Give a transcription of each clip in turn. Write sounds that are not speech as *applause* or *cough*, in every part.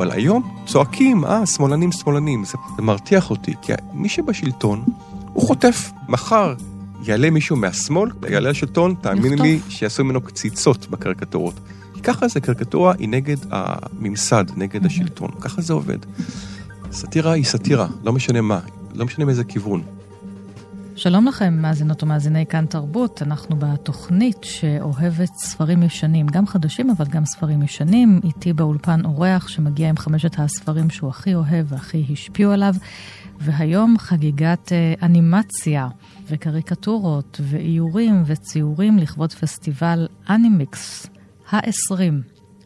אבל היום צועקים, אה, שמאלנים, שמאלנים. זה, זה מרתיח אותי, כי מי שבשלטון, הוא חוטף. מחר יעלה מישהו מהשמאל, יעלה לשלטון, תאמיני לי, שיעשו ממנו קציצות בקריקטורות. כי ככה זה, קריקטורה היא נגד הממסד, נגד השלטון. ככה זה עובד. סאטירה היא סאטירה, לא משנה מה, לא משנה מאיזה כיוון. שלום לכם, מאזינות ומאזיני כאן תרבות. אנחנו בתוכנית שאוהבת ספרים ישנים, גם חדשים, אבל גם ספרים ישנים. איתי באולפן אורח שמגיע עם חמשת הספרים שהוא הכי אוהב והכי השפיעו עליו. והיום חגיגת אה, אנימציה וקריקטורות ואיורים וציורים לכבוד פסטיבל אנימיקס ה-20,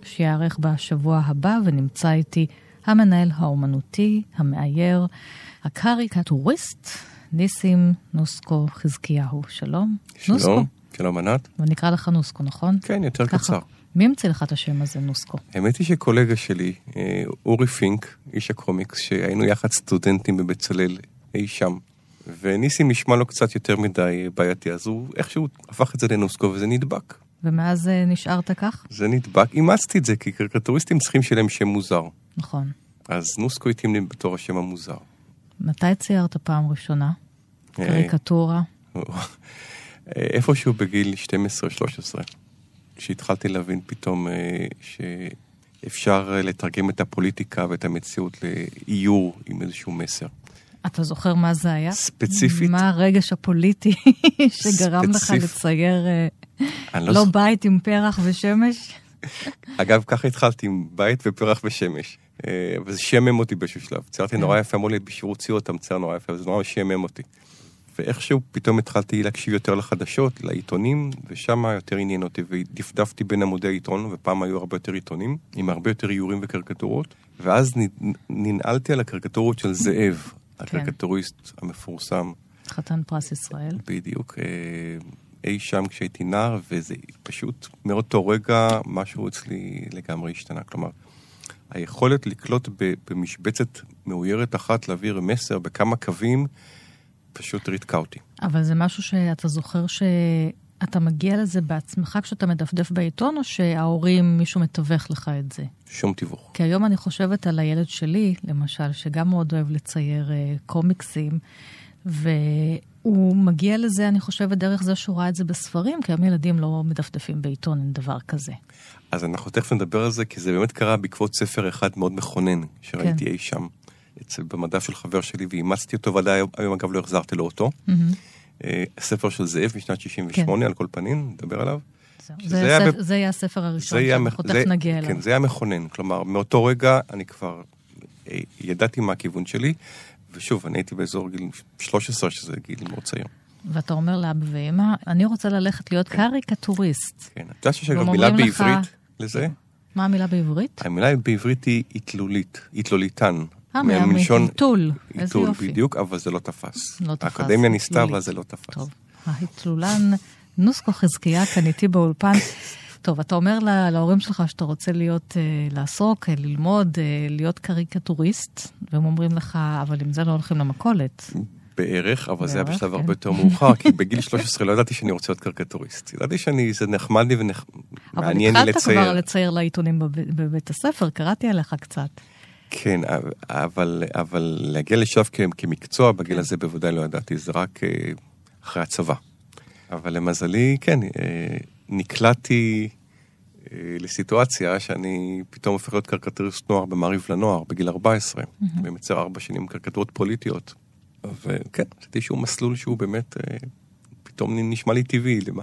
שייערך בשבוע הבא, ונמצא איתי המנהל האומנותי, המאייר, הקריקטוריסט. ניסים נוסקו חזקיהו. שלום. שלום, נוסקו. שלום ענת. ונקרא לך נוסקו, נכון? כן, יותר ככה. קצר. מי המציא לך את השם הזה, נוסקו? האמת היא שקולגה שלי, אה, אורי פינק, איש הקומיקס, שהיינו יחד סטודנטים בבצלאל אי שם, וניסים נשמע לו קצת יותר מדי בעייתי, אז הוא איכשהו הפך את זה לנוסקו וזה נדבק. ומאז אה, נשארת כך? זה נדבק, אימצתי את זה, כי קריקטוריסטים צריכים שיהיה להם שם מוזר. נכון. אז נוסקו התאים לי בתור השם המוזר. מתי ציירת פעם ראשונה? אה, קריקטורה? איפשהו בגיל 12-13, כשהתחלתי להבין פתאום אה, שאפשר לתרגם את הפוליטיקה ואת המציאות לאיור עם איזשהו מסר. אתה זוכר מה זה היה? ספציפית. מה הרגש הפוליטי *laughs* שגרם לך לצייר אה, לא, לא בית עם פרח ושמש? *laughs* אגב, ככה התחלתי עם בית ופרח ושמש. וזה שמם אותי באיזשהו שלב. ציירתי נורא כן. יפה, אמרו לי, בשירות ציור אתה מצייר נורא יפה, וזה נורא שמם אותי. ואיכשהו פתאום התחלתי להקשיב יותר לחדשות, לעיתונים, ושם יותר עניין אותי, ודפדפתי בין עמודי העיתון, ופעם היו הרבה יותר עיתונים, עם הרבה יותר איורים וקריקטורות, ואז ננעלתי על הקריקטורות של זאב, כן. הקריקטוריסט המפורסם. חתן פרס ישראל. בדיוק. אה, אי שם כשהייתי נער, וזה פשוט מאותו רגע משהו אצלי לגמרי השתנה. כלומר, היכולת לקלוט במשבצת מאוירת אחת, להעביר מסר בכמה קווים, פשוט ריתקה אותי. אבל זה משהו שאתה זוכר שאתה מגיע לזה בעצמך כשאתה מדפדף בעיתון, או שההורים, מישהו מתווך לך את זה? שום תיווך. כי היום אני חושבת על הילד שלי, למשל, שגם מאוד אוהב לצייר uh, קומיקסים, והוא מגיע לזה, אני חושבת, דרך זה שהוא ראה את זה בספרים, כי היום ילדים לא מדפדפים בעיתון, אין דבר כזה. אז אנחנו תכף נדבר על זה, כי זה באמת קרה בעקבות ספר אחד מאוד מכונן, שראיתי כן. אי שם. אצל, במדף של חבר שלי ואימצתי אותו, ודאי היום אגב לא החזרתי לו אותו. Mm-hmm. ספר של זאב משנת 68, כן. על כל פנים, נדבר עליו. זה, היה, זה, זה היה הספר הראשון שאנחנו תכף נגיע אליו. כן, זה היה מכונן. כלומר, מאותו רגע אני כבר אה, ידעתי מה הכיוון שלי, ושוב, אני הייתי באזור גיל 13, שזה גיל מאוד צעיר. ואתה אומר לאבא ואמא, אני רוצה ללכת להיות כן. קריקטוריסט. כן, אתה יודע שיש אגב מילה בעברית לך... לזה? מה המילה בעברית? המילה בעברית היא איתלולית, איתלוליתן. אה, מלשון... עיתול. איזה יופי. בדיוק, אבל זה לא תפס. לא תפס. האקדמיה ניסתה, אבל זה לא תפס. טוב, התלוצצן נוסקו חזקיה כאן איתי באולפן. *coughs* טוב, אתה אומר לה, להורים שלך שאתה רוצה להיות, אה, לעסוק, אה, ללמוד, אה, להיות קריקטוריסט, והם אומרים לך, אבל עם זה לא הולכים למכולת. בערך, אבל בערך, זה היה בשלב כן. הרבה יותר מאוחר, כי *laughs* בגיל 13 לא ידעתי שאני רוצה להיות קריקטוריסט. ידעתי שאני, זה נחמד לי ומעניין לי לצייר. אבל התחלת כבר לצייר לעיתונים בבית הספר, קראתי עליך קצת. כן, אבל, אבל להגיע לשם כמקצוע בגיל הזה בוודאי לא ידעתי, זה רק אה, אחרי הצבא. אבל למזלי, כן, אה, נקלעתי אה, לסיטואציה שאני פתאום הופך להיות קרקטוריסט נוער במעריב לנוער בגיל 14, mm-hmm. ומצייר ארבע שנים קרקטורות פוליטיות. וכן, חשבתי שהוא מסלול שהוא באמת, פתאום נשמע לי טבעי למה...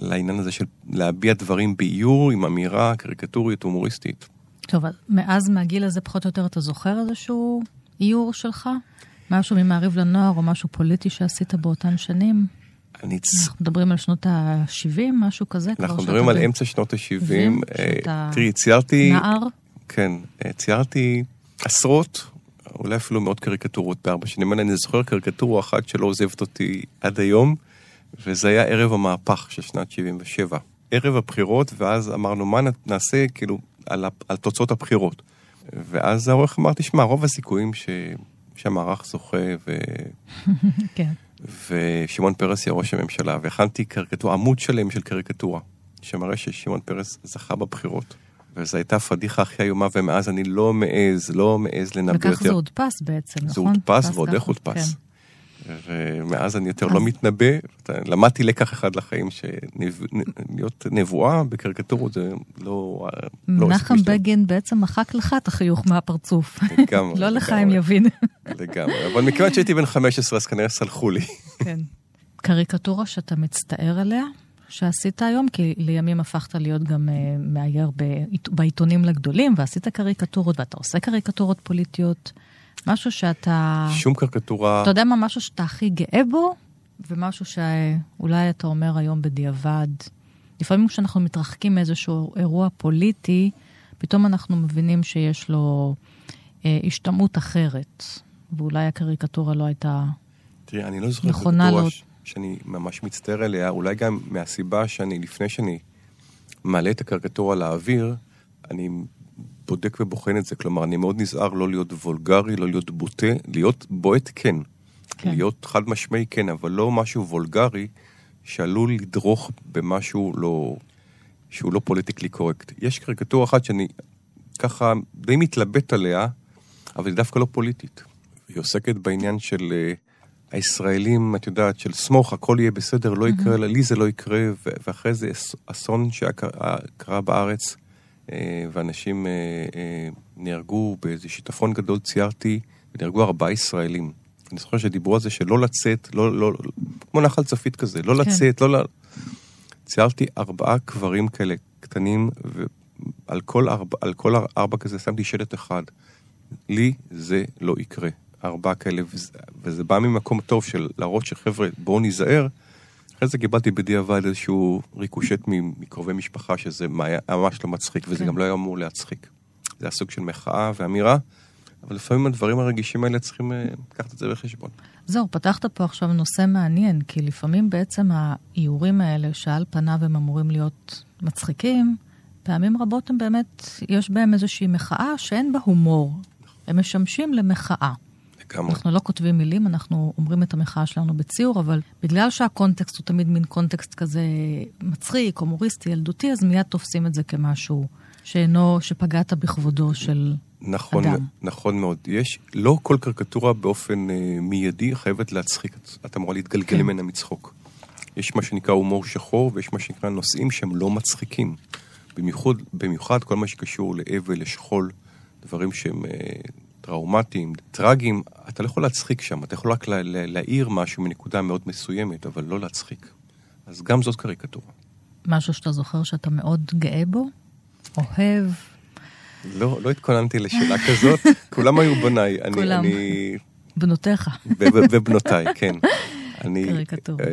לעניין הזה של להביע דברים באיור עם אמירה קריקטורית הומוריסטית. טוב, מאז מהגיל הזה פחות או יותר אתה זוכר איזשהו איור שלך? משהו ממעריב לנוער או משהו פוליטי שעשית באותן שנים? אני... אנחנו מדברים על שנות ה-70, משהו כזה? אנחנו מדברים על. אמצע שנות ה-70. אה, תראי, ציירתי... נער? כן, אה, ציירתי עשרות, אולי אפילו מאות קריקטורות בארבע שנים. אני זוכר קריקטורה אחת שלא עוזבת אותי עד היום, וזה היה ערב המהפך של שנת 77. ערב הבחירות, ואז אמרנו, מה נעשה, כאילו, על, על תוצאות הבחירות. ואז העורך אמר, תשמע, רוב הסיכויים ש... שהמערך זוכה, ו... *laughs* כן. ושמעון פרס יהיה ראש הממשלה, והכנתי קריקטורה, עמוד שלם של קריקטורה, שמראה ששמעון פרס זכה בבחירות. וזו הייתה הפדיחה הכי איומה, ומאז אני לא מעז, לא מעז לנבא יותר. וכך זה הודפס בעצם, נכון? זה הודפס ועוד איך הודפס. כן. ומאז אני יותר לא מתנבא. למדתי לקח אחד לחיים, שלהיות נבואה בקריקטורות זה לא... לא מנחם בגין בעצם מחק לך את החיוך מהפרצוף. לגמרי. לא לך אם יבין. לגמרי, אבל מכיוון שהייתי בן 15 אז כנראה סלחו לי. כן. קריקטורה שאתה מצטער עליה? שעשית היום, כי לימים הפכת להיות גם uh, מאייר בעיתונים לגדולים, ועשית קריקטורות, ואתה עושה קריקטורות פוליטיות. משהו שאתה... שום קריקטורה... אתה יודע מה, משהו שאתה הכי גאה בו, ומשהו שאולי אתה אומר היום בדיעבד. לפעמים כשאנחנו מתרחקים מאיזשהו אירוע פוליטי, פתאום אנחנו מבינים שיש לו אה, השתמעות אחרת, ואולי הקריקטורה לא הייתה תראי, אני לא זוכר קריקטורה לא... שאני ממש מצטער עליה, אולי גם מהסיבה שאני, לפני שאני מעלה את הקריקטורה לאוויר, אני בודק ובוחן את זה. כלומר, אני מאוד נזהר לא להיות וולגרי, לא להיות בוטה, להיות בועט כן. כן. להיות חד משמעי כן, אבל לא משהו וולגרי שעלול לדרוך במשהו לא... שהוא לא פוליטיקלי קורקט. יש קריקטורה אחת שאני ככה די מתלבט עליה, אבל היא דווקא לא פוליטית. היא עוסקת בעניין של uh, הישראלים, את יודעת, של סמוך, הכל יהיה בסדר, לא יקרה, mm-hmm. לי זה לא יקרה, ואחרי זה אסון שקרה בארץ. אה, ואנשים אה, אה, נהרגו באיזה שיטפון גדול, ציירתי, ונהרגו ארבעה ישראלים. אני זוכר שדיברו על זה שלא לצאת, לא, לא, כמו נחל צפית כזה, לא כן. לצאת, לא ל... ציירתי ארבעה קברים כאלה קטנים, ועל כל ארבע, על כל ארבע כזה שמתי שלט אחד. לי זה לא יקרה. ארבעה כאלה, וזה, וזה בא ממקום טוב של להראות שחבר'ה, בואו ניזהר. אחרי זה קיבלתי בדיעבד איזשהו ריקושט מקרובי משפחה, שזה ממש לא מצחיק, וזה כן. גם לא היה אמור להצחיק. זה היה סוג של מחאה ואמירה, אבל לפעמים הדברים הרגישים האלה צריכים אה, לקחת את זה בחשבון. זהו, פתחת פה עכשיו נושא מעניין, כי לפעמים בעצם האיורים האלה, שעל פניו הם אמורים להיות מצחיקים, פעמים רבות הם באמת, יש בהם איזושהי מחאה שאין בה הומור. הם משמשים למחאה. לגמרי. אנחנו לא כותבים מילים, אנחנו אומרים את המחאה שלנו בציור, אבל בגלל שהקונטקסט הוא תמיד מין קונטקסט כזה מצחיק, הומוריסטי, ילדותי, אז מיד תופסים את זה כמשהו שאינו, שפגעת בכבודו של נכון, אדם. נכון מאוד. יש, לא כל קריקטורה באופן אה, מיידי חייבת להצחיק, את אמורה להתגלגל כן. ממנה מצחוק. יש מה שנקרא הומור שחור, ויש מה שנקרא נושאים שהם לא מצחיקים. במיוחד, במיוחד כל מה שקשור לאבל, לשכול, דברים שהם אה, טראומטיים, טרגיים, אתה לא יכול להצחיק שם, אתה יכול רק להעיר משהו מנקודה מאוד מסוימת, אבל לא להצחיק. אז גם זאת קריקטורה. משהו שאתה זוכר שאתה מאוד גאה בו? אוהב? לא, לא התכוננתי לשאלה *laughs* כזאת, כולם היו בניי. כולם. אני... בנותיך. ובנותיי, כן. *laughs* קריקטורה.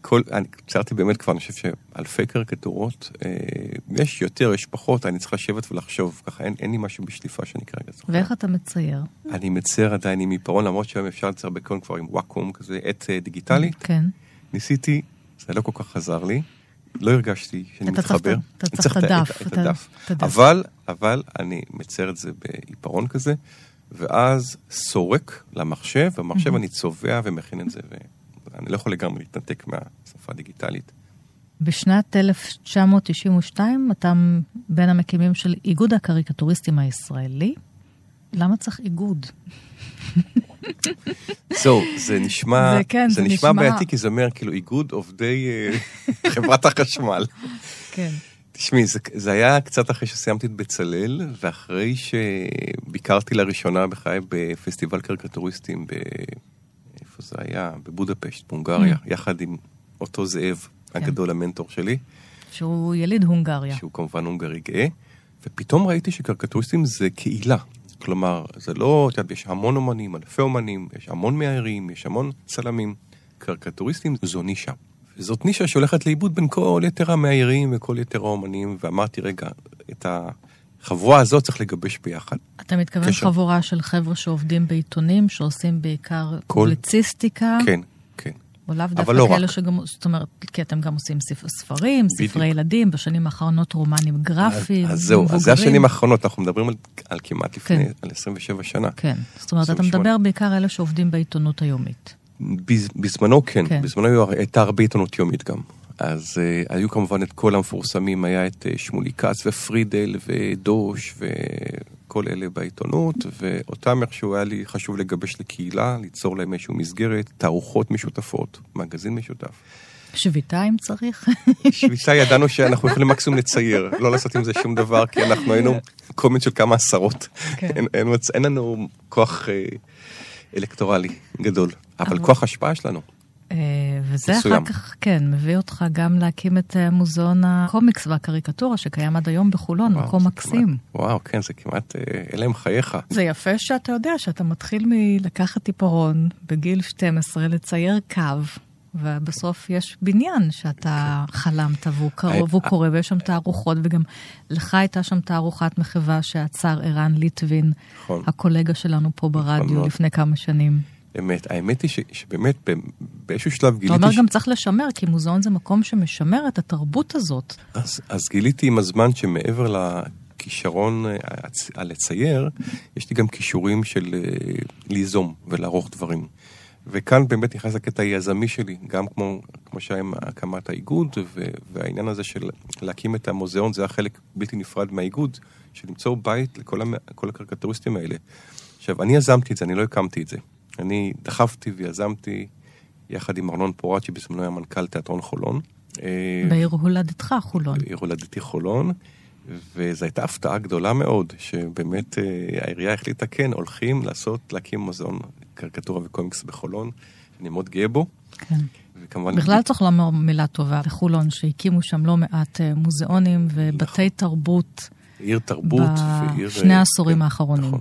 כל, אני ציירתי באמת כבר, אני חושב שאלפי קריקטורות, אה, יש יותר, יש פחות, אני צריך לשבת ולחשוב, ככה אין, אין לי משהו בשליפה שאני כרגע זוכר. ואיך אתה מצייר? אני מצייר עדיין עם עיפרון, למרות שהיום אפשר לצייר בקון כבר עם וואקום כזה, עט אה, דיגיטלי. כן. ניסיתי, זה לא כל כך עזר לי, לא הרגשתי שאני אתה מתחבר. אתה צריך את הדף. את הדף. אבל, אבל אני מצייר את זה בעיפרון כזה, ואז סורק למחשב, במחשב אני צובע ומכין את זה. ו... אני לא יכול לגמרי להתנתק מהשפה הדיגיטלית. בשנת 1992 אתה בין המקימים של איגוד הקריקטוריסטים הישראלי. למה צריך איגוד? זו, זה נשמע, זה, כן, זה, זה נשמע בעייתי, כי זה אומר כאילו איגוד עובדי אה, *laughs* חברת החשמל. כן. תשמעי, זה, זה היה קצת אחרי שסיימתי את בצלאל, ואחרי שביקרתי לראשונה בחיי בפסטיבל קריקטוריסטים זה היה? בבודפשט, בהונגריה, mm. יחד עם אותו זאב כן. הגדול, המנטור שלי. שהוא יליד הונגריה. שהוא כמובן הונגרי גאה. ופתאום ראיתי שקרקטוריסטים זה קהילה. כלומר, זה לא, את יודעת, יש המון אומנים, אלפי אומנים, יש המון מאיירים, יש המון צלמים. קרקטוריסטים זו נישה. וזאת נישה שהולכת לאיבוד בין כל יתר המאיירים וכל יתר האומנים, ואמרתי, רגע, את החבורה הזאת צריך לגבש ביחד. אתה מתכוון קשר. חבורה של חבר'ה שעובדים בעיתונים, שעושים בעיקר כל- פובליציסטיקה? כן, כן. או לאו דווקא לא כאלה רק. שגם, זאת אומרת, כי אתם גם עושים ספר, ספרים, בדיוק. ספרי ילדים, בשנים האחרונות רומנים גרפיים, אז זהו, אז זה מבוגרים. השנים האחרונות, אנחנו מדברים על, על כמעט לפני, כן. על 27 שנה. כן, זאת אומרת, אתה 28. מדבר בעיקר אלה שעובדים בעיתונות היומית. בז, בזמנו כן, כן. בזמנו הייתה הרבה עיתונות יומית גם. אז uh, היו כמובן את כל המפורסמים, היה את uh, שמולי כץ ופרידל ודוש וכל אלה בעיתונות, ואותם איכשהו היה לי חשוב לגבש לקהילה, ליצור להם איזושהי מסגרת, תערוכות משותפות, מגזין משותף. שביתה אם צריך. שביתה ידענו שאנחנו יכולים מקסימום לצייר, לא לעשות עם זה שום דבר, כי אנחנו היינו קומץ של כמה עשרות. כן. אין, אין, אין לנו כוח אה, אלקטורלי גדול, אבל אבל- כוח השפעה יש וזה אחר מסוים. כך, כן, מביא אותך גם להקים את אה, מוזיאון הקומיקס והקריקטורה שקיים עד היום בחולון, וואו, מקום מקסים. כמעט- וואו, כן, זה כמעט, אה, אלה הם חייך. זה יפה שאתה יודע שאתה מתחיל מלקחת עיפרון בגיל 12, לצייר קו, ובסוף יש בניין שאתה חלמת והוא קרוב, אה, והוא קורה, ויש שם תערוכות, וגם לך הייתה שם תערוכת מחווה שעצר ערן ליטבין, נכון. הקולגה שלנו פה ברדיו מאוד. לפני כמה שנים. אמת, האמת היא ש, שבאמת באיזשהו שלב אתה גיליתי... אומר ש- גם צריך לשמר, כי מוזיאון זה מקום שמשמר את התרבות הזאת. אז, אז גיליתי עם הזמן שמעבר לכישרון אה, הלצייר, יש לי גם כישורים של אה, ליזום ולערוך דברים. וכאן באמת נכנס הקטע היזמי שלי, גם כמו, כמו שהיה עם הקמת האיגוד, ו, והעניין הזה של להקים את המוזיאון, זה היה חלק בלתי נפרד מהאיגוד, של למצוא בית לכל המ, הקריקטוריסטים האלה. עכשיו, אני יזמתי את זה, אני לא הקמתי את זה. אני דחפתי ויזמתי יחד עם ארנון פורט, שבזמנו היה מנכ"ל תיאטרון חולון. אה, בעיר הולדתך, חולון. בעיר הולדתי חולון, וזו הייתה הפתעה גדולה מאוד, שבאמת אה, העירייה החליטה, כן, הולכים לעשות, להקים מוזיאון קריקטורה וקומיקס בחולון, אני מאוד גאה בו, כן. וכמובן... בכלל צריך לומר מילה טובה לחולון, שהקימו שם לא מעט אה, מוזיאונים ובתי תרבות עיר תרבות. בשני העשורים האחרונים. נכון.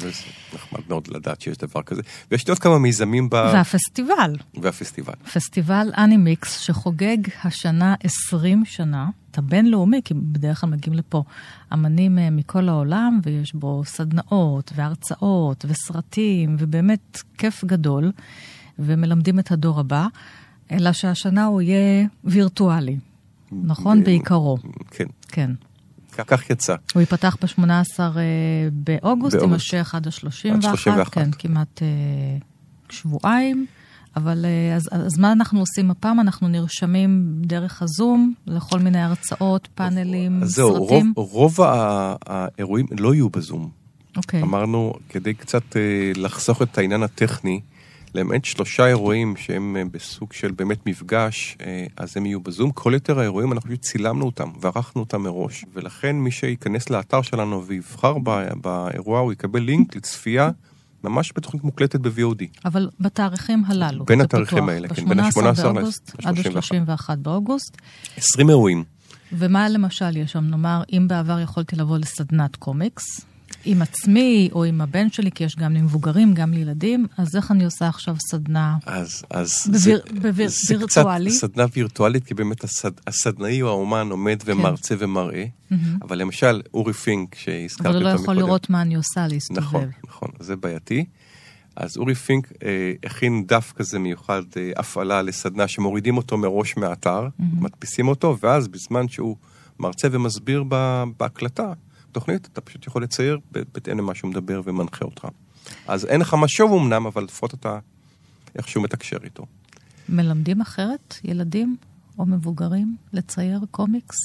וזה נחמד מאוד לדעת שיש דבר כזה. ויש לי עוד כמה מיזמים ב... והפסטיבל, והפסטיבל. פסטיבל אנימיקס, שחוגג השנה 20 שנה, את הבינלאומי, כי בדרך כלל מגיעים לפה אמנים אה, מכל העולם, ויש בו סדנאות והרצאות וסרטים, ובאמת כיף גדול, ומלמדים את הדור הבא, אלא שהשנה הוא יהיה וירטואלי, נכון? ב- בעיקרו, כן, כן. כך- יצא. הוא ייפתח ב-18 באוגוסט, באוגוסט. יימשך עד ה-31, עד 31. כן, כמעט אה, שבועיים. אבל אה, אז, אז מה אנחנו עושים הפעם? אנחנו נרשמים דרך הזום לכל מיני הרצאות, פאנלים, אז זהו, רוב, סרטים. רוב ה- האירועים לא יהיו בזום. אוקיי. אמרנו, כדי קצת אה, לחסוך את העניין הטכני, למעט שלושה אירועים שהם אה, בסוג של באמת מפגש, אה, אז הם יהיו בזום. כל יתר האירועים, אנחנו פשוט צילמנו אותם וערכנו אותם מראש. ולכן מי שייכנס לאתר שלנו ויבחר ב- באירוע, הוא יקבל לינק לצפייה ממש בתוכנית מוקלטת ב-VOD. אבל בתאריכים הללו. בין התאריכים פתוח האלה, כן, בין ה- ב-18 18 באוגוסט עד ה-31 באוגוסט. 20 אירועים. ומה למשל יש שם? נאמר, אם בעבר יכולתי לבוא לסדנת קומיקס, עם עצמי או עם הבן שלי, כי יש גם למבוגרים, גם לילדים, אז איך אני עושה עכשיו סדנה? אז, אז בוויר- זה, בוויר- זה וירטואלי? קצת סדנה וירטואלית, כי באמת הסד, הסדנאי או האומן עומד כן. ומרצה ומראה. אבל למשל, אורי פינק, שהזכרתי אבל אותו הוא מקודם. לא יכול לראות מה אני עושה, להסתובב. נכון, נכון, זה בעייתי. אז אורי פינק אה, הכין דף כזה מיוחד, אה, הפעלה לסדנה, שמורידים אותו מראש מהאתר, מדפיסים אותו, ואז בזמן שהוא מרצה ומסביר ב- בהקלטה, תוכנית, אתה פשוט יכול לצייר בהתאם למה שהוא מדבר ומנחה אותך. אז אין לך משוב אמנם, אבל לפחות אתה איכשהו מתקשר איתו. מלמדים אחרת, ילדים או מבוגרים, לצייר קומיקס?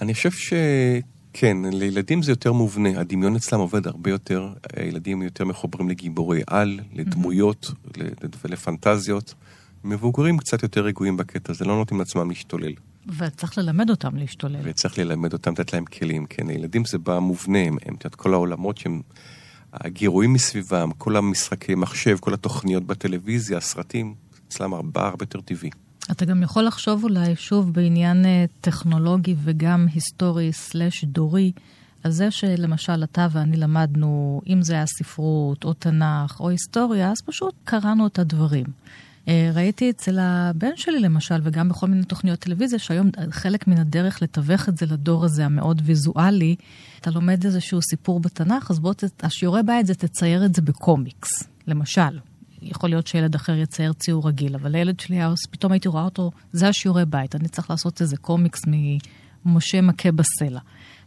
אני חושב שכן, לילדים זה יותר מובנה, הדמיון אצלם עובד הרבה יותר, הילדים יותר מחוברים לגיבורי על, לדמויות ולפנטזיות. מבוגרים קצת יותר רגועים בקטע הזה, לא נותנים לעצמם להשתולל. וצריך ללמד אותם להשתולל. וצריך ללמד אותם, לתת להם כלים, כן, הילדים זה במובנה, הם, הם, את יודעת, כל העולמות שהם, הגירויים מסביבם, כל המשחקי מחשב, כל התוכניות בטלוויזיה, הסרטים, אצלם הרבה הרבה יותר טבעי. אתה גם יכול לחשוב אולי שוב בעניין אה, טכנולוגי וגם היסטורי סלש דורי, על זה שלמשל אתה ואני למדנו, אם זה היה ספרות או תנ"ך או היסטוריה, אז פשוט קראנו את הדברים. אה, ראיתי אצל הבן שלי למשל, וגם בכל מיני תוכניות טלוויזיה, שהיום חלק מן הדרך לתווך את זה לדור הזה המאוד ויזואלי, אתה לומד איזשהו סיפור בתנ"ך, אז בוא, השיעורי בית זה תצייר את זה בקומיקס, למשל. יכול להיות שילד אחר יצייר ציור רגיל, אבל לילד שלי, פתאום הייתי רואה אותו, זה השיעורי בית, אני צריך לעשות איזה קומיקס ממשה מכה בסלע.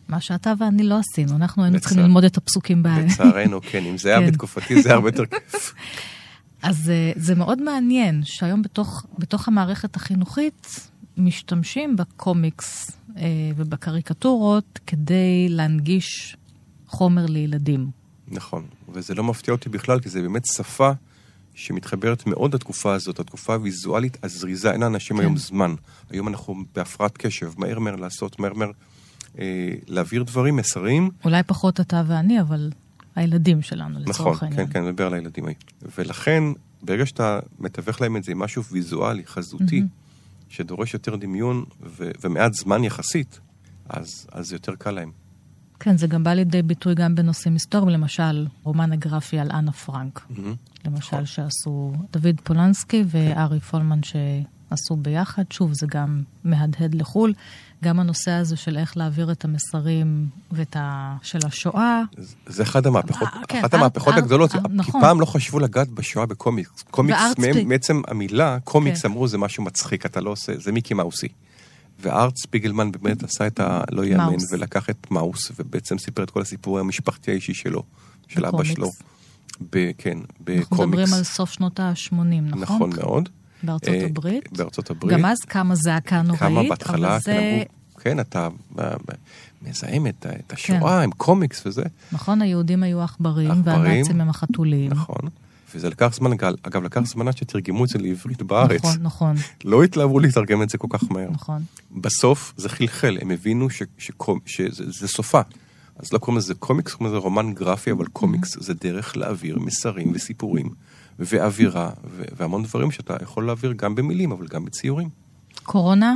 מה שאתה ואני לא עשינו, אנחנו היינו צריכים ללמוד את הפסוקים ב... לצערנו, כן, אם זה היה כן. בתקופתי זה היה הרבה יותר כיף. *laughs* אז אה, זה מאוד מעניין שהיום בתוך, בתוך המערכת החינוכית משתמשים בקומיקס אה, ובקריקטורות כדי להנגיש חומר לילדים. נכון, וזה לא מפתיע אותי בכלל, כי זה באמת שפה שמתחברת מאוד לתקופה הזאת, התקופה הוויזואלית הזריזה, אין לאנשים כן. היום זמן. היום אנחנו בהפרעת קשב, מהר מהר לעשות, מהר מהר אה, להעביר דברים, מסרים. אולי פחות אתה ואני, אבל הילדים שלנו, לצורך נכון, העניין. נכון, כן, כן, אני מדבר על הילדים. ולכן, ברגע שאתה מתווך להם את זה עם משהו ויזואלי, חזותי, mm-hmm. שדורש יותר דמיון ו- ומעט זמן יחסית, אז, אז זה יותר קל להם. כן, זה גם בא לידי ביטוי גם בנושאים היסטוריים, למשל, רומן הגרפי על אנה פרנק, mm-hmm. למשל, נכון. שעשו דוד פולנסקי וארי כן. פולמן שעשו ביחד. שוב, זה גם מהדהד לחו"ל. גם הנושא הזה של איך להעביר את המסרים ואת ה... של השואה. זה אחד המהפכות, אה, כן, אחת המהפכות הגדולות, נכון. כי פעם לא חשבו לגעת בשואה בקומיקס. קומיקס, מעצם המילה, קומיקס כן. אמרו זה משהו מצחיק, אתה לא עושה, זה מיקי מאוסי. וארט ספיגלמן באמת עשה את הלא יאמן, ולקח את מאוס, ובעצם סיפר את כל הסיפור המשפחתי האישי שלו, של אבא שלו. ב, כן, בקומיקס. אנחנו מדברים על סוף שנות ה-80, נכון? נכון מאוד. בארצות אה, הברית. בארצות הברית. גם אז קמה זעקה נוראית, קמה בהתחלה, כן, אמרו, כן, אתה מזהם את, השואה כן. עם קומיקס וזה. נכון, היהודים היו עכברים, והנאצים הם החתולים. נכון. וזה לקח זמן, אגב, לקח זמן עד שתרגמו את זה לעברית בארץ. נכון, נכון. לא התלהבו לתרגם את זה כל כך מהר. נכון. בסוף זה חלחל, הם הבינו ש, שזה סופה. אז לא קוראים לזה קומיקס, קוראים לזה רומן גרפי, אבל קומיקס זה דרך להעביר מסרים וסיפורים ואווירה והמון דברים שאתה יכול להעביר גם במילים, אבל גם בציורים. קורונה?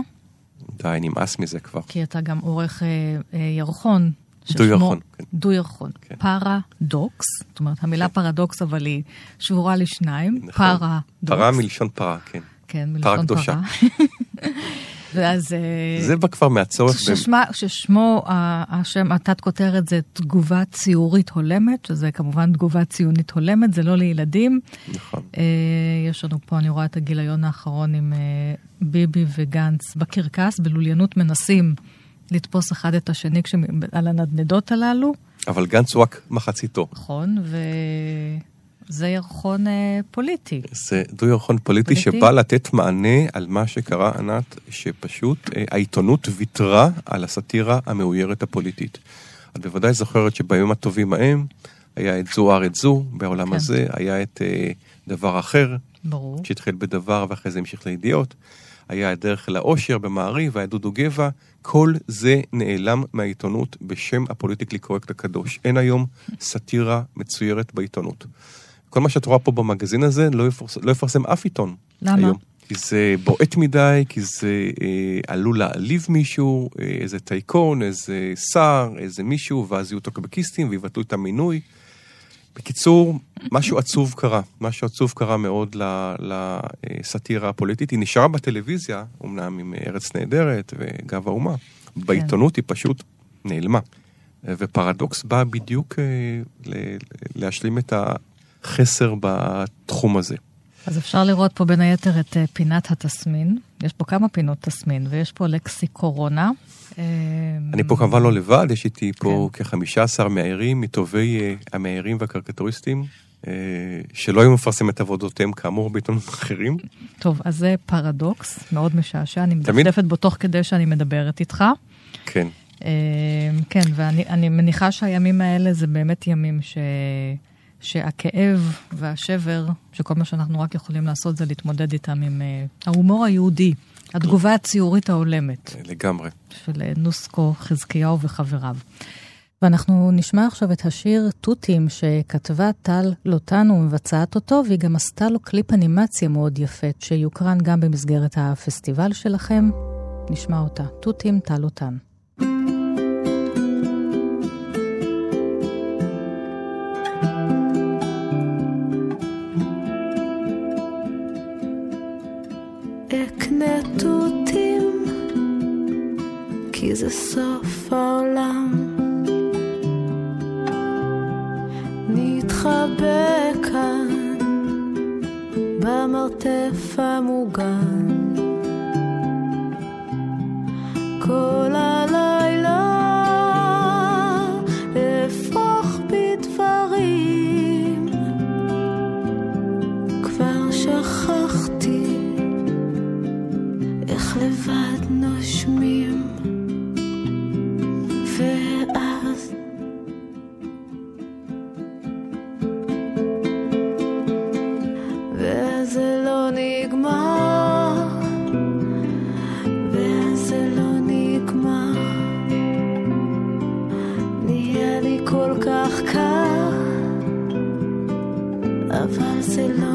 די, נמאס מזה כבר. כי אתה גם עורך אה, אה, ירחון. דו ירחון, כן. דו ירחון. כן. פרדוקס, זאת אומרת, המילה כן. פרדוקס, אבל היא שבורה לשניים. נכון. פרדוקס. פרה מלשון פרה, כן. כן, מלשון פרה. פרה קדושה. *laughs* ואז... אה, זה בא כבר מהצורך. ששמה, ששמו, השם, התת כותרת זה תגובה ציורית הולמת, שזה כמובן תגובה ציונית הולמת, זה לא לילדים. נכון. אה, יש לנו פה, אני רואה את הגיליון האחרון עם אה, ביבי וגנץ בקרקס, בלוליינות מנסים לתפוס אחד את השני על הנדנדות הללו. אבל גנץ הוא רק מחציתו. נכון, ו... זה ירחון אה, פוליטי. זה דו ירחון פוליטי, פוליטי שבא לתת מענה על מה שקרה, ענת, שפשוט אה, העיתונות ויתרה על הסאטירה המאוירת הפוליטית. את בוודאי זוכרת שבימים הטובים ההם היה את זו ארץ זו, בעולם כן. הזה, היה את אה, דבר אחר, ברור. שהתחיל בדבר ואחרי זה המשיך לידיעות. היה את דרך לאושר במעריב, היה דודו גבע, כל זה נעלם מהעיתונות בשם הפוליטיקלי קורקט הקדוש. אין היום סאטירה מצוירת בעיתונות. כל מה שאת רואה פה במגזין הזה לא, יפרס, לא יפרסם אף עיתון. למה? היום. כי זה בועט מדי, כי זה אה, עלול להעליב מישהו, אה, איזה טייקון, איזה שר, איזה מישהו, ואז יהיו טוקבקיסטים ויבטלו את המינוי. בקיצור, משהו עצוב קרה, משהו עצוב קרה מאוד לסאטירה הפוליטית. היא נשארה בטלוויזיה, אמנם עם ארץ נהדרת וגב האומה, כן. בעיתונות היא פשוט נעלמה. ופרדוקס בא בדיוק אה, להשלים את החסר בתחום הזה. אז אפשר לראות פה בין היתר את אה, פינת התסמין. יש פה כמה פינות תסמין, ויש פה לקסי קורונה. אני פה כמובן לא לבד, יש איתי פה כן. כחמישה עשר מאיירים מטובי אה, המאיירים והקרקטוריסטים, אה, שלא היו מפרסמים את עבודותיהם כאמור בעיתונים *laughs* אחרים. טוב, אז זה פרדוקס, מאוד משעשע, אני מדפדפת בו תוך כדי שאני מדברת איתך. כן. כן, ואני מניחה שהימים האלה זה באמת ימים ש... שהכאב והשבר, שכל מה שאנחנו רק יכולים לעשות זה להתמודד איתם עם uh, ההומור היהודי, התגובה הציורית ההולמת. לגמרי. של uh, נוסקו, חזקיהו וחבריו. ואנחנו נשמע עכשיו את השיר תותים שכתבה טל לוטן ומבצעת אותו, והיא גם עשתה לו קליפ אנימציה מאוד יפה, שיוקרן גם במסגרת הפסטיבל שלכם. נשמע אותה. תותים, טל לוטן. נקנה תותים, כי זה סוף העולם. נתחבא כאן, במרתף המוגן. כל הלילה כך קר, אבל זה לא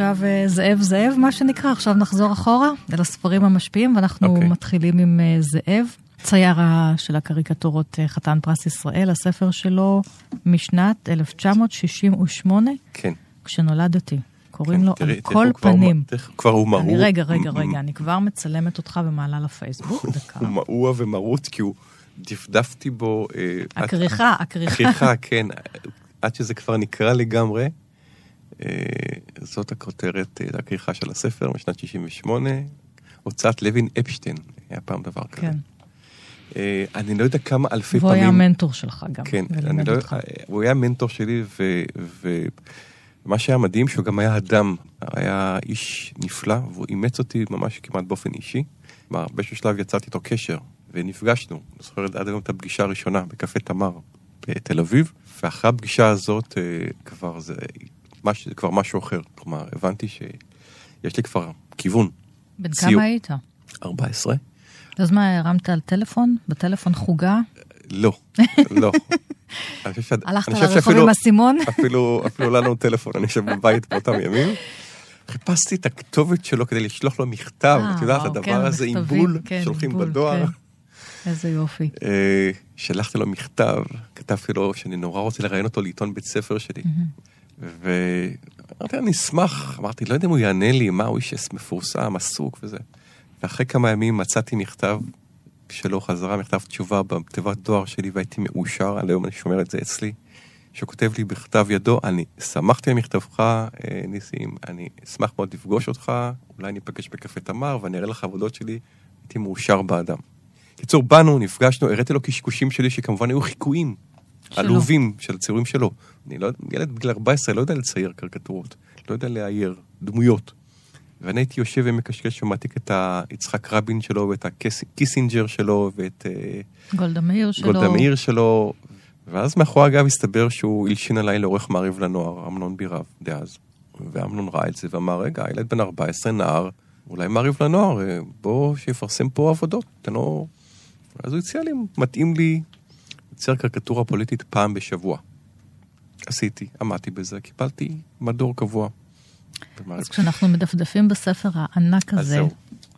עכשיו אה, זאב זאב, מה שנקרא, עכשיו נחזור אחורה אל הספרים המשפיעים, ואנחנו okay. אוקיי. מתחילים עם אה, זאב, צייר של הקריקטורות אה, חתן פרס ישראל, הספר שלו משנת 1968, כן. כשנולדתי. קוראים כן, לו תראי, על תראי, כל כבר פנים. תראי, כבר הוא. אני, רגע, רגע, רגע, אני כבר מצלמת אותך ומעלה לפייסבוק, *laughs* דקה. הוא מעוע ומרוץ, כי הוא דפדפתי בו... הכריכה, הכריכה. הכריכה, כן. עד שזה כבר נקרא לגמרי. אה, זאת הכותרת, אה, הכריכה של הספר משנת 68. הוצאת לוין אפשטיין, היה פעם דבר כזה. כן. אה, אני לא יודע כמה אלפי והוא פעמים... היה המנטור שלך גם, כן, אני לא, אותך. הוא היה מנטור שלי, ו, ומה שהיה מדהים, שהוא גם היה אדם, היה איש נפלא, והוא אימץ אותי ממש כמעט באופן אישי. כלומר, באיזשהו שלב יצרתי איתו קשר, ונפגשנו. אני זוכר עד היום את הפגישה הראשונה בקפה תמר בתל אביב, ואחרי הפגישה הזאת אה, כבר זה, מש, כבר משהו אחר. כלומר, הבנתי שיש לי כבר כיוון. בן ציור. כמה היית? 14? אז מה, הרמת על טלפון? בטלפון חוגה? לא, לא. *laughs* הלכת לרחוב עם אסימון? אפילו, לא לנו טלפון, אני יושב בבית באותם ימים. חיפשתי את הכתובת שלו כדי לשלוח לו מכתב, אה, את יודעת, הדבר כן, הזה עם בול, כן, שולחים בדואר. כן. איזה יופי. אה, שלחתי לו מכתב, כתבתי לו שאני נורא רוצה לראיין אותו לעיתון בית ספר שלי. ואמרתי, אני אשמח, אמרתי, לא יודע אם הוא יענה לי, מה, הוא איש מפורסם, עסוק וזה. ואחרי כמה ימים מצאתי מכתב שלו חזרה, מכתב תשובה בתיבת דואר שלי, והייתי מאושר, עד היום אני שומר את זה אצלי, שכותב לי בכתב ידו, אני שמחתי על מכתבך, אה, ניסים, אני אשמח מאוד לפגוש אותך, אולי ניפגש בקפה תמר ואני אראה לך עבודות שלי, הייתי מאושר באדם. קיצור, באנו, נפגשנו, הראיתי לו קשקושים שלי, שכמובן היו חיקויים. עלובים של הציורים שלו. אני לא, ילד בגיל 14 לא יודע לצייר קריקטורות, לא יודע לאייר דמויות. ואני הייתי יושב ומקשקש ומעתיק את היצחק רבין שלו, ואת הקיסינג'ר שלו, ואת אה, גולדה מאיר שלו. גולדה מאיר שלו, ואז מאחורי הגב הסתבר שהוא הלשין עליי לעורך מעריב לנוער, אמנון בירן, דאז. ואמנון ראה את זה ואמר, רגע, ילד בן 14, נער, אולי מעריב לנוער, אה, בוא שיפרסם פה עבודות, תן לו... אז הוא הציע לי, מתאים לי לצייר קריקטורה פוליטית פעם בשבוע. עשיתי, עמדתי בזה, קיבלתי מדור קבוע. אז כשאנחנו מדפדפים בספר הענק הזה.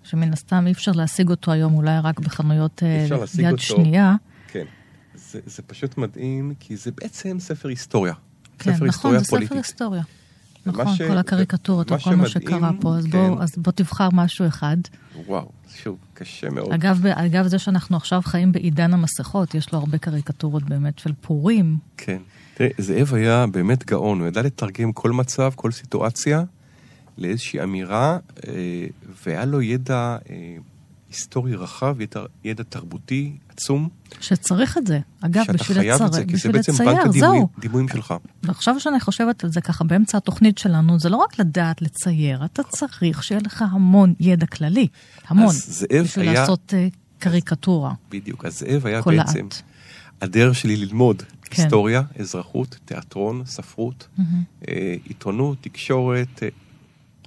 שמן הסתם אי אפשר להשיג אותו היום אולי רק בחנויות אה, יד אותו. שנייה. כן. זה, זה פשוט מדהים, כי זה בעצם ספר היסטוריה. כן, ספר נכון, היסטוריה זה ספר פוליטית. היסטוריה. נכון, ש- כל הקריקטורות, מה או כל מה שקרה פה, אז כן. בוא- אז בוא תבחר משהו אחד. וואו, שוב, קשה מאוד. אגב, אגב, זה שאנחנו עכשיו חיים בעידן המסכות, יש לו הרבה קריקטורות באמת של פורים. כן. תראה, זאב היה באמת גאון, הוא ידע לתרגם כל מצב, כל סיטואציה, לאיזושהי אמירה, אה, והיה לו ידע אה, היסטורי רחב, ידע, ידע תרבותי עצום. שצריך את זה. אגב, שאתה בשביל חייב את זה, כי זה בעצם לצייר, בנק הדימויים. דימויים שלך. ועכשיו שאני חושבת על זה ככה באמצע התוכנית שלנו, זה לא רק לדעת לצייר, אתה צריך שיהיה לך המון ידע כללי. המון. בשביל היה- לעשות אה, קריקטורה. בדיוק. אז זאב היה. בעצם הדרך שלי ללמוד כן. היסטוריה, אזרחות, תיאטרון, ספרות, אה, עיתונות, תקשורת, אה,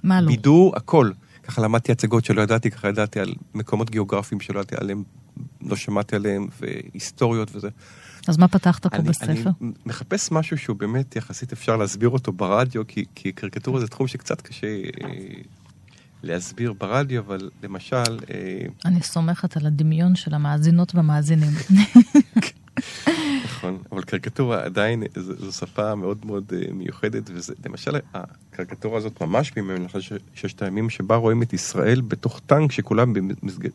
מה לא? בידור, הכל. ככה למדתי הצגות שלא ידעתי, ככה ידעתי על מקומות גיאוגרפיים שלא ידעתי עליהם, לא שמעתי עליהם, והיסטוריות וזה. אז מה פתחת פה אני, בספר? אני מחפש משהו שהוא באמת יחסית אפשר להסביר אותו ברדיו, כי, כי קריקטורה זה תחום שקצת קשה אה, להסביר ברדיו, אבל למשל, אה, אני סומכת על הדמיון של המאזינות והמאזינים. *laughs* נכון, אבל קריקטורה עדיין זו, זו שפה מאוד מאוד אה, מיוחדת, וזה, למשל, הקריקטורה הזאת ממש ש- ששת הימים, שבה רואים את ישראל בתוך טנק שכולם במסגרת,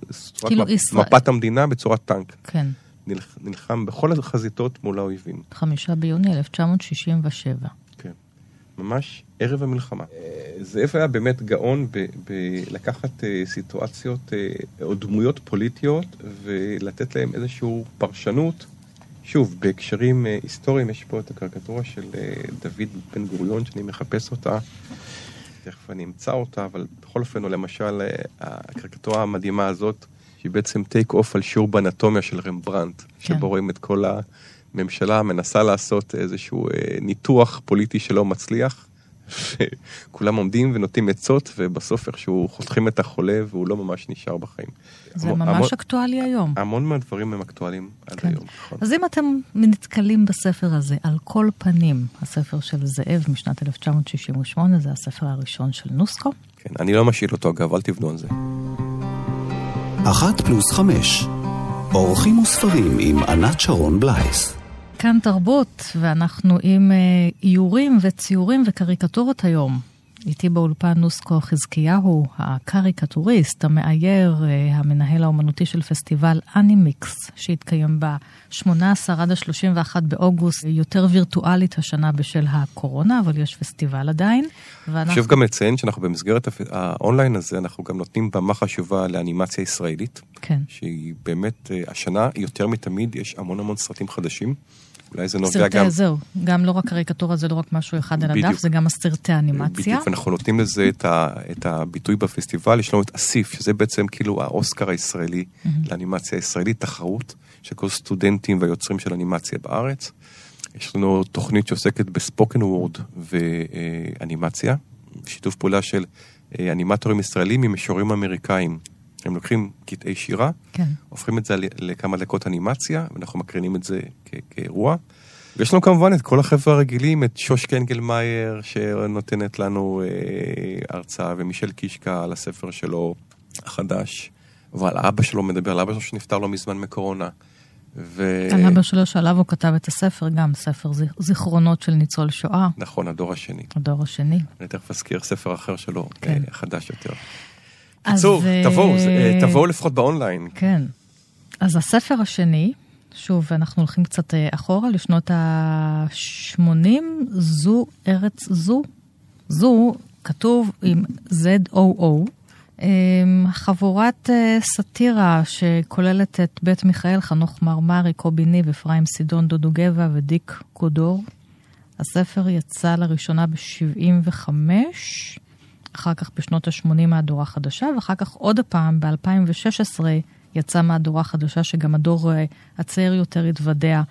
כאילו מפ- ישראל. מפת המדינה בצורת טנק. כן, נלח, נלחם בכל החזיתות מול האויבים. חמישה ביוני 1967. כן. ממש ערב המלחמה. אה, זאב היה באמת גאון בלקחת סיטואציות אה, או דמויות פוליטיות ולתת להם איזושהי פרשנות. שוב, בהקשרים אה, היסטוריים יש פה את הקריקטורה של אה, דוד בן גוריון, שאני מחפש אותה. תכף אני אמצא אותה, אבל בכל אופן, או למשל, אה, הקריקטורה המדהימה הזאת, שהיא בעצם take off על שיעור באנטומיה של רמברנט, כן. שבו רואים את כל הממשלה מנסה לעשות איזשהו ניתוח פוליטי שלא מצליח, וכולם עומדים ונותנים עצות, ובסוף איכשהו חותכים את החולה והוא לא ממש נשאר בחיים. זה המון- ממש המון- אקטואלי היום. המון מהדברים הם אקטואליים עד כן. היום. נכון. אז אם אתם נתקלים בספר הזה, על כל פנים, הספר של זאב משנת 1968, זה הספר הראשון של נוסקו. כן, אני לא משאיל אותו אגב, אל תבנו על זה. אחת פלוס חמש. אורחים וספרים עם ענת שרון בלייס. כאן תרבות, ואנחנו עם אה, איורים וציורים וקריקטורות היום. איתי באולפן נוסקו חזקיהו, הקריקטוריסט, המאייר, אה, המנהל האומנותי של פסטיבל אנימיקס, שהתקיים ב-18 עד ה-31 באוגוסט, יותר וירטואלית השנה בשל הקורונה, אבל יש פסטיבל עדיין. ואנחנו... חשוב גם לציין שאנחנו במסגרת האונליין הזה, אנחנו גם נותנים במה חשובה לאנימציה ישראלית, כן. שהיא באמת, אה, השנה יותר מתמיד יש המון המון סרטים חדשים. אולי זה נובע סרטי, גם... זהו, גם לא רק קריקטורה זה לא רק משהו אחד על הדף. זה גם הסרטי האנימציה. בדיוק, ואנחנו נותנים לזה את, ה, את הביטוי בפסטיבל, יש לנו את אסיף, שזה בעצם כאילו האוסקר הישראלי לאנימציה הישראלית, תחרות של כל סטודנטים והיוצרים של אנימציה בארץ. יש לנו תוכנית שעוסקת בספוקן וורד ואנימציה, שיתוף פעולה של אה, אנימטורים ישראלים עם משוררים אמריקאים. הם לוקחים קטעי שירה, כן. הופכים את זה לכמה דקות אנימציה, ואנחנו מקרינים את זה כאירוע. ויש לנו כמובן את כל החבר'ה הרגילים, את שוש קנגלמאייר, שנותנת לנו אה, הרצאה, ומישל קישקה על הספר שלו החדש, ועל אבא שלו מדבר, על אבא שלו שנפטר לא מזמן מקורונה. ו... על אבא שלו שעליו הוא כתב את הספר, גם ספר זיכרונות של ניצול שואה, נכון, הדור השני. הדור השני. אני תכף אזכיר ספר אחר שלו, כן. אה, חדש יותר. אז, קיצור, אה, תבואו, אה, תבואו לפחות באונליין. כן. אז הספר השני, שוב, אנחנו הולכים קצת אה, אחורה לשנות ה-80, זו ארץ זו. זו כתוב עם Z-O-O. אמ, חבורת סאטירה שכוללת את בית מיכאל, חנוך מרמרי, קובי ניב, אפרים סידון, דודו גבע ודיק קודור. הספר יצא לראשונה ב-75, אחר כך בשנות ה-80 מהדורה חדשה, ואחר כך עוד הפעם, ב-2016, יצאה מהדורה חדשה שגם הדור אה, הצעיר יותר התוודע.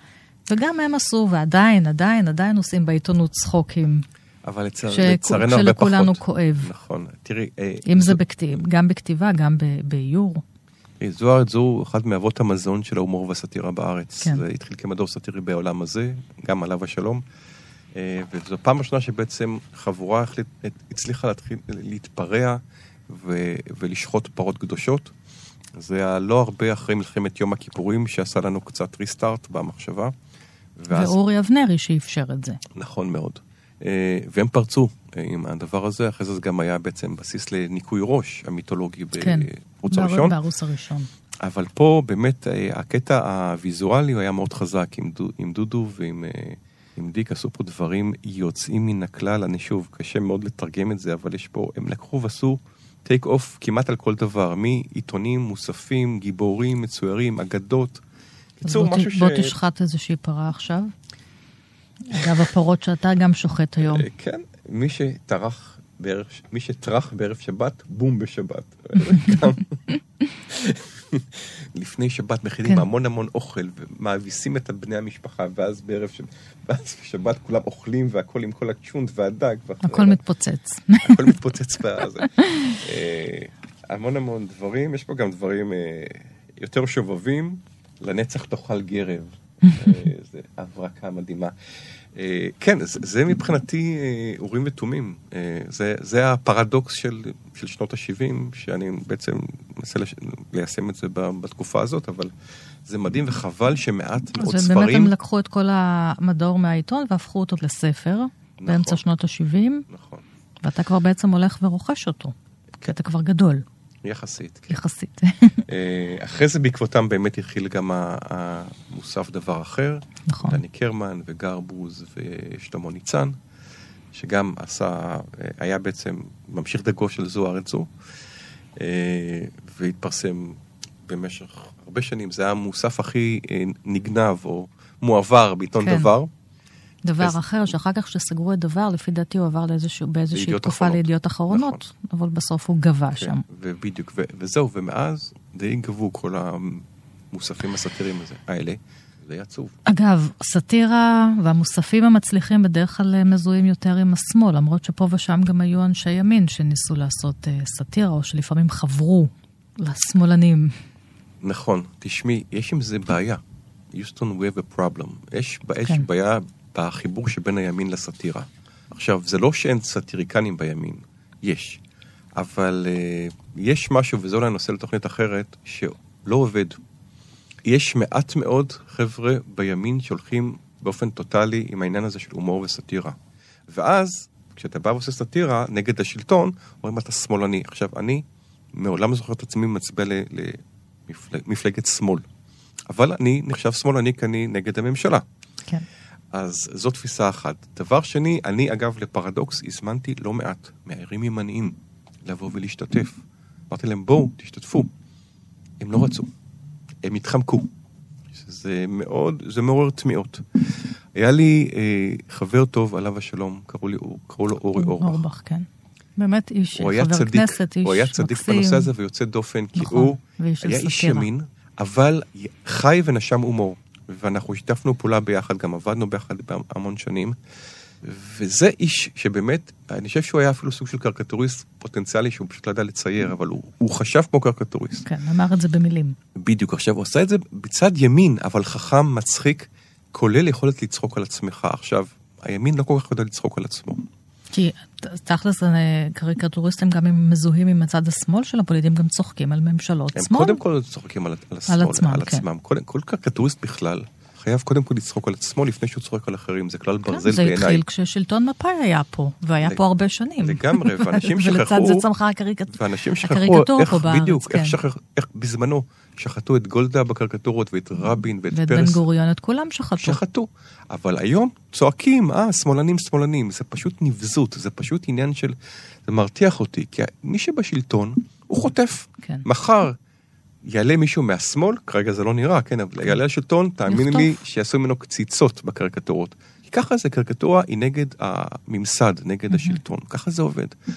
וגם הם עשו, ועדיין, עדיין, עדיין עושים בעיתונות צחוקים. אבל ש- לצערנו הרבה פחות. שלכולנו כואב. נכון. תראי, אה, אם זה זו- בכתיב, גם בכתיבה, גם באיור. אה, זוהר זו אחד מאבות המזון של ההומור והסאטירה בארץ. כן. זה התחיל כמדור סאטירי בעולם הזה, גם עליו השלום. אה, וזו פעם ראשונה שבעצם חבורה החליט, הצליחה להתחיל להתפרע ו, ולשחוט פרות קדושות. זה היה לא הרבה אחרי מלחמת יום הכיפורים, שעשה לנו קצת ריסטארט במחשבה. ואז, ואורי אבנרי שאפשר את זה. נכון מאוד. אה, והם פרצו אה, עם הדבר הזה, אחרי זה זה גם היה בעצם בסיס לניקוי ראש המיתולוגי כן. בערוץ בער- הראשון. בערוץ הראשון. אבל פה באמת הקטע הוויזואלי היה מאוד חזק עם, דו, עם דודו ועם עם דיק, עשו פה דברים יוצאים מן הכלל. אני שוב, קשה מאוד לתרגם את זה, אבל יש פה, הם לקחו ועשו טייק אוף כמעט על כל דבר, מעיתונים, מוספים, גיבורים, מצוירים, אגדות. בוא, משהו ש... בוא תשחט איזושהי פרה עכשיו. אגב, הפרות שאתה גם שוחט היום. אה, כן, מי שטרח בערב, מי שטרח בערב שבת, בום בשבת. *laughs* לפני שבת מכינים כן. המון המון אוכל ומאביסים את בני המשפחה, ואז בערב ש... ואז בשבת כולם אוכלים והכל עם כל הצ'ונט והדג. והח- הכל מתפוצץ. הכל מתפוצץ בזה. אה, המון המון דברים, יש פה גם דברים אה, יותר שובבים, לנצח תאכל גרב. *laughs* אה, זה הברקה מדהימה. אה, כן, זה, זה מבחינתי אה, אורים ותומים. אה, זה, זה הפרדוקס של, של שנות ה-70, שאני בעצם מנסה לש... ליישם את זה בתקופה הזאת, אבל זה מדהים וחבל שמעט מאוד אז באמת ספרים... הם לקחו את כל המדור מהעיתון והפכו אותו לספר באמצע שנות ה-70, נכון, ואתה כבר בעצם הולך ורוכש אותו. כי אתה כבר גדול, יחסית. כן. יחסית. אה, אחרי זה בעקבותם באמת התחיל גם המוסף דבר אחר. נכון. דני קרמן וגרבוז ושלמה ניצן, שגם עשה, אה, היה בעצם ממשיך דרכו של זו ארץ זו, אה, והתפרסם במשך הרבה שנים. זה היה המוסף הכי נגנב או מועבר בעיתון כן. דבר. דבר אז- אחר, שאחר כך כשסגרו את דבר, לפי דעתי הוא עבר לאיזשהו, באיזושהי תקופה אחרונות. לידיעות אחרונות, אבל בסוף הוא גבה כן, שם. ובדיוק, ו- וזהו, ומאז די גבו כל המוספים הסאטיריים הזה- האלה. זה היה עצוב. אגב, סאטירה והמוספים המצליחים בדרך כלל אה, מזוהים יותר עם השמאל, למרות שפה ושם גם היו אנשי ימין שניסו לעשות אה, סאטירה, או שלפעמים חברו לשמאלנים. נכון, תשמעי, יש עם זה בעיה. יוסטון, we have a problem. יש, יש כן. בעיה בחיבור שבין הימין לסאטירה. עכשיו, זה לא שאין סאטיריקנים בימין, יש. אבל uh, יש משהו, וזה אולי נושא לתוכנית אחרת, שלא עובד. יש מעט מאוד חבר'ה בימין שהולכים באופן טוטאלי עם העניין הזה של הומור וסאטירה. ואז, כשאתה בא ועושה סאטירה נגד השלטון, אומרים אתה שמאלני. עכשיו, אני מעולם לא זוכר את עצמי מצביע למפלגת שמאל. אבל אני נחשב שמאלני כי אני נגד הממשלה. כן. אז זו תפיסה אחת. דבר שני, אני אגב לפרדוקס הזמנתי לא מעט מהערים ימניים לבוא ולהשתתף. אמרתי להם, בואו, תשתתפו. הם לא רצו, הם התחמקו. זה מאוד, זה מעורר תמיהות. היה לי אה, חבר טוב, עליו השלום, קראו, לי, קראו לו אורי אורבך. אורבך, כן. באמת איש, הוא חבר צדיק, כנסת, איש הוא היה צדיק מקסים. בנושא הזה ויוצא דופן, כי נכון, הוא ואיש של היה איש סאטירה. ימין, אבל חי ונשם הומור. ואנחנו שיתפנו פעולה ביחד, גם עבדנו ביחד המון שנים. וזה איש שבאמת, אני חושב שהוא היה אפילו סוג של קריקטוריסט פוטנציאלי שהוא פשוט לא ידע לצייר, אבל הוא, הוא חשב כמו קריקטוריסט. כן, אמר את זה במילים. בדיוק. עכשיו, הוא עשה את זה בצד ימין, אבל חכם, מצחיק, כולל יכולת לצחוק על עצמך. עכשיו, הימין לא כל כך יודע לצחוק על עצמו. כי תכלס אה, קריקטוריסטים גם אם מזוהים עם הצד השמאל של הפוליטים גם צוחקים על ממשלות הם שמאל. קודם כל צוחקים על, על השמאל, עצמם, על כן. עצמם. קודם, כל קריקטוריסט בכלל חייב קודם כל לצחוק על עצמו לפני שהוא צוחק על אחרים. זה כלל כן, ברזל זה בעיניי. התחיל כששלטון מפא"י היה פה, והיה פה הרבה שנים. לגמרי, *laughs* ואנשים שכחו... ולצד זה צמחה הקריקטורה פה בארץ, בדיוק, איך, כן. שכח, איך בזמנו שחטו את גולדה בקריקטורות ואת רבין ואת ואת בן פרס. גוריון, את כולם שחטו. שחטו. אבל היום צועקים, אה, שמאלנים, שמאלנים. זה פשוט נבזות, זה פשוט עניין של... זה מרתיח אותי, כי מי שבשלטון, הוא חוטף. כן. מחר יעלה מישהו מהשמאל, כרגע זה לא נראה, כן, אבל יעלה לשלטון, תאמיני לי. שיעשו ממנו קציצות בקריקטורות. כי ככה זה, קריקטורה היא נגד הממסד, נגד השלטון. ככה זה עובד. כן,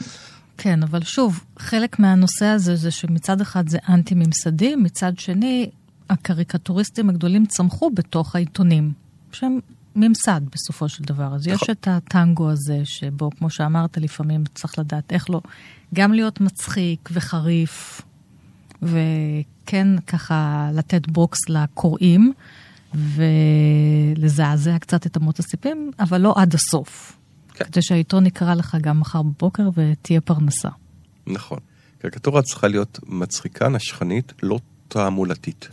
כן, אבל שוב, חלק מהנושא הזה זה שמצד אחד זה אנטי-ממסדי, מצד שני, הקריקטוריסטים הגדולים צמחו בתוך העיתונים, שהם ממסד בסופו של דבר. אז יש נכון. את הטנגו הזה, שבו, כמו שאמרת, לפעמים צריך לדעת איך לא, גם להיות מצחיק וחריף, וכן ככה לתת בוקס לקוראים, ולזעזע קצת את אמות הסיפים, אבל לא עד הסוף. כן. כדי שהעיתון יקרא לך גם מחר בבוקר ותהיה פרנסה. נכון. קריקטורה צריכה להיות מצחיקה, נשכנית, לא תעמולתית.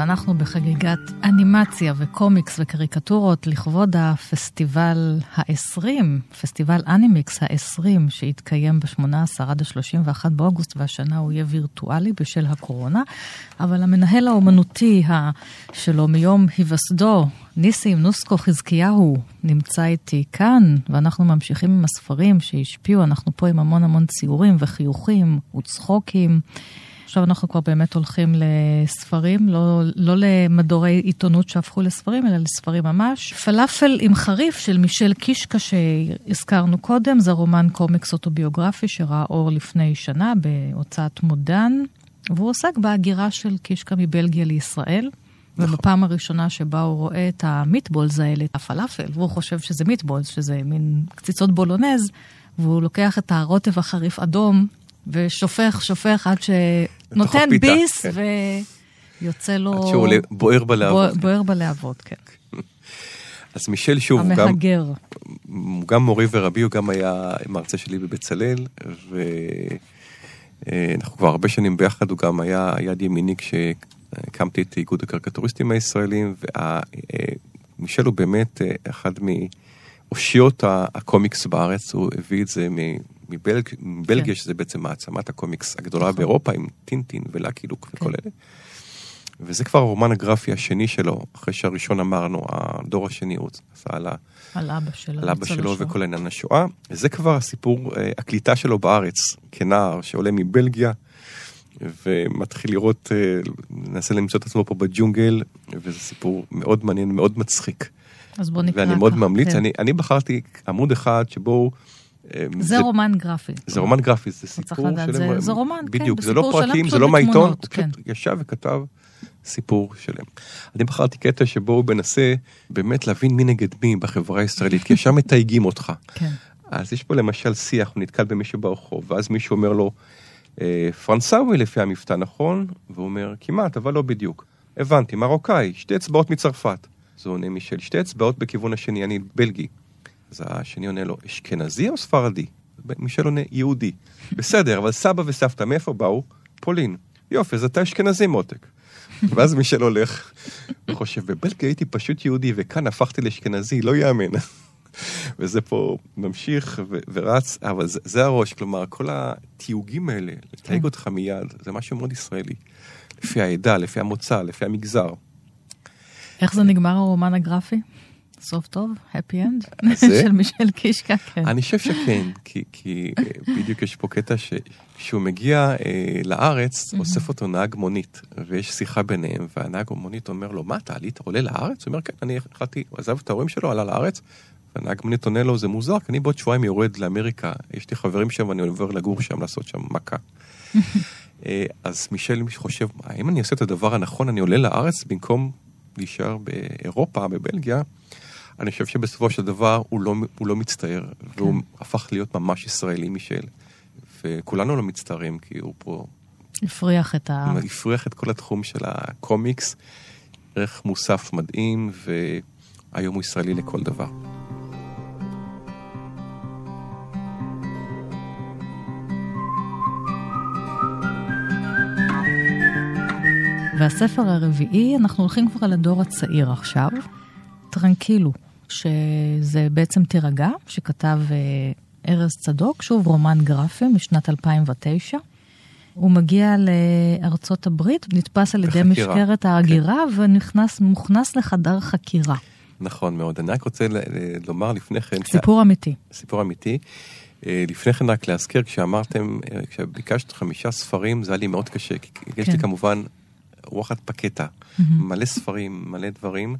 ואנחנו בחגיגת אנימציה וקומיקס וקריקטורות לכבוד הפסטיבל ה-20, פסטיבל אנימיקס ה-20, שהתקיים ב-18 עד ה-31 באוגוסט, והשנה הוא יהיה וירטואלי בשל הקורונה. אבל המנהל האומנותי שלו מיום היווסדו, ניסים נוסקו חזקיהו, נמצא איתי כאן, ואנחנו ממשיכים עם הספרים שהשפיעו, אנחנו פה עם המון המון ציורים וחיוכים וצחוקים. עכשיו אנחנו כבר באמת הולכים לספרים, לא, לא למדורי עיתונות שהפכו לספרים, אלא לספרים ממש. פלאפל עם חריף של מישל קישקה שהזכרנו קודם, זה רומן קומיקס אוטוביוגרפי שראה אור לפני שנה בהוצאת מודן, והוא עוסק בהגירה של קישקה מבלגיה לישראל. נכון. ובפעם הראשונה שבה הוא רואה את ה meatballs האלה, הפלאפל, והוא חושב שזה meatballs, שזה מין קציצות בולונז, והוא לוקח את הרוטב החריף אדום ושופך, שופך עד שנותן הפיתה, ביס כן. ויוצא לו... עד שהוא בוער בלהבות. בוער- בוער בלהבות, כן. *laughs* אז מישל שוב, גם, המהגר. הוא גם מורי ורבי, הוא גם היה מרצה שלי בבצלאל, ואנחנו כבר הרבה שנים ביחד, הוא גם היה יד ימיני כשהקמתי את איגוד הקריקטוריסטים הישראלים, ומישל הוא באמת אה, אחד מאושיות הקומיקס בארץ, הוא הביא את זה מ- מבלג, מבלגיה, כן. שזה בעצם מעצמת הקומיקס הגדולה נכון. באירופה, עם טינטין ולאקי לוק וכל כן. אלה. וזה כבר הרומן הגרפי השני שלו, אחרי שהראשון אמרנו, הדור השני, הוא עשה על ה... על אבא שלו. על אבא שלו השואה. וכל עניין השואה. זה כבר הסיפור, אה, הקליטה שלו בארץ, כנער שעולה מבלגיה, ומתחיל לראות, אה, מנסה למצוא את עצמו פה בג'ונגל, וזה סיפור מאוד מעניין, מאוד מצחיק. אז בוא נקרא ואני מאוד ממליץ, כן. אני, אני בחרתי עמוד אחד שבו... אה, זה רומן גרפי. זה רומן גרפי, זה סיפור של... זה- זה רומן, כן, בדיוק, זה זה לא פרקים, זה לא בתמונות, הוא כן. פשוט ישב וכתב סיפור שלם. אני בחרתי קטע שבו הוא מנסה באמת להבין מי נגד מי בחברה הישראלית, כי ישר מתייגים אותך. כן. אז יש פה למשל שיח, הוא נתקל במישהו ברחוב, ואז מישהו אומר לו, "אה, פרנסאווי לפי המבטא, נכון? והוא אומר, כמעט, אבל לא בדיוק. הבנתי, מרוקאי, שתי אצבעות מצרפת. אז הוא עונה מישל, שתי אצבעות בכיוון השני, אני בלגי. אז השני עונה לו, אשכנזי או ספרדי? מישל עונה, יהודי. בסדר, אבל סבא וסבתא, מאיפה באו? פולין. יופי, אז אתה אשכנזי מותק. ואז מישל הולך וחושב, בבלגיה הייתי פשוט יהודי, וכאן הפכתי לאשכנזי, לא יאמן. וזה פה ממשיך ו- ורץ, אבל זה, זה הראש, כלומר, כל התיוגים האלה, לתייג אותך מיד, זה משהו מאוד ישראלי. לפי העדה, לפי המוצא, לפי המגזר. איך זה נגמר הרומן הגרפי? סוף טוב? happy end? *laughs* של מישל קישקה, כן. אני חושב שכן, כי, כי אה, בדיוק יש פה קטע שכשהוא מגיע אה, לארץ, אוסף אותו נהג מונית, ויש שיחה ביניהם, והנהג מונית אומר לו, מה, אתה עלית, עולה לארץ? הוא אומר, כן, אני החלטתי, הוא עזב את ההורים שלו, עלה לארץ, והנהג מונית עונה לו, זה מוזר, כי אני בעוד שבועיים יורד לאמריקה, יש לי חברים שם ואני עובר לגור שם, לעשות שם מכה. *laughs* אה, אז מישל חושב, האם אני עושה את הדבר הנכון, אני עולה לארץ במקום להישאר באירופה, בבלגיה, אני חושב שבסופו של דבר הוא לא, הוא לא מצטער, והוא הפך להיות ממש ישראלי מישל. וכולנו לא מצטערים, כי הוא פה הפריח את ה... הפריח את כל התחום של הקומיקס, ערך מוסף מדהים, והיום הוא ישראלי לכל דבר. והספר הרביעי, אנחנו הולכים כבר לדור הצעיר עכשיו, טרנקילו, שזה בעצם תירגע, שכתב אה, ארז צדוק, שוב רומן גרפי משנת 2009. הוא מגיע לארצות הברית, נתפס על ידי בחקירה, משטרת ההגירה ונכנס, מוכנס לחדר חקירה. נכון מאוד. אני רק רוצה לומר לפני כן, סיפור אמיתי. סיפור אמיתי. אה, לפני כן רק להזכיר, כשאמרתם, אה, כשביקשת חמישה ספרים, זה היה לי מאוד קשה, כי יש לי כן. כמובן רוחת פקטה, מלא ספרים, מלא דברים,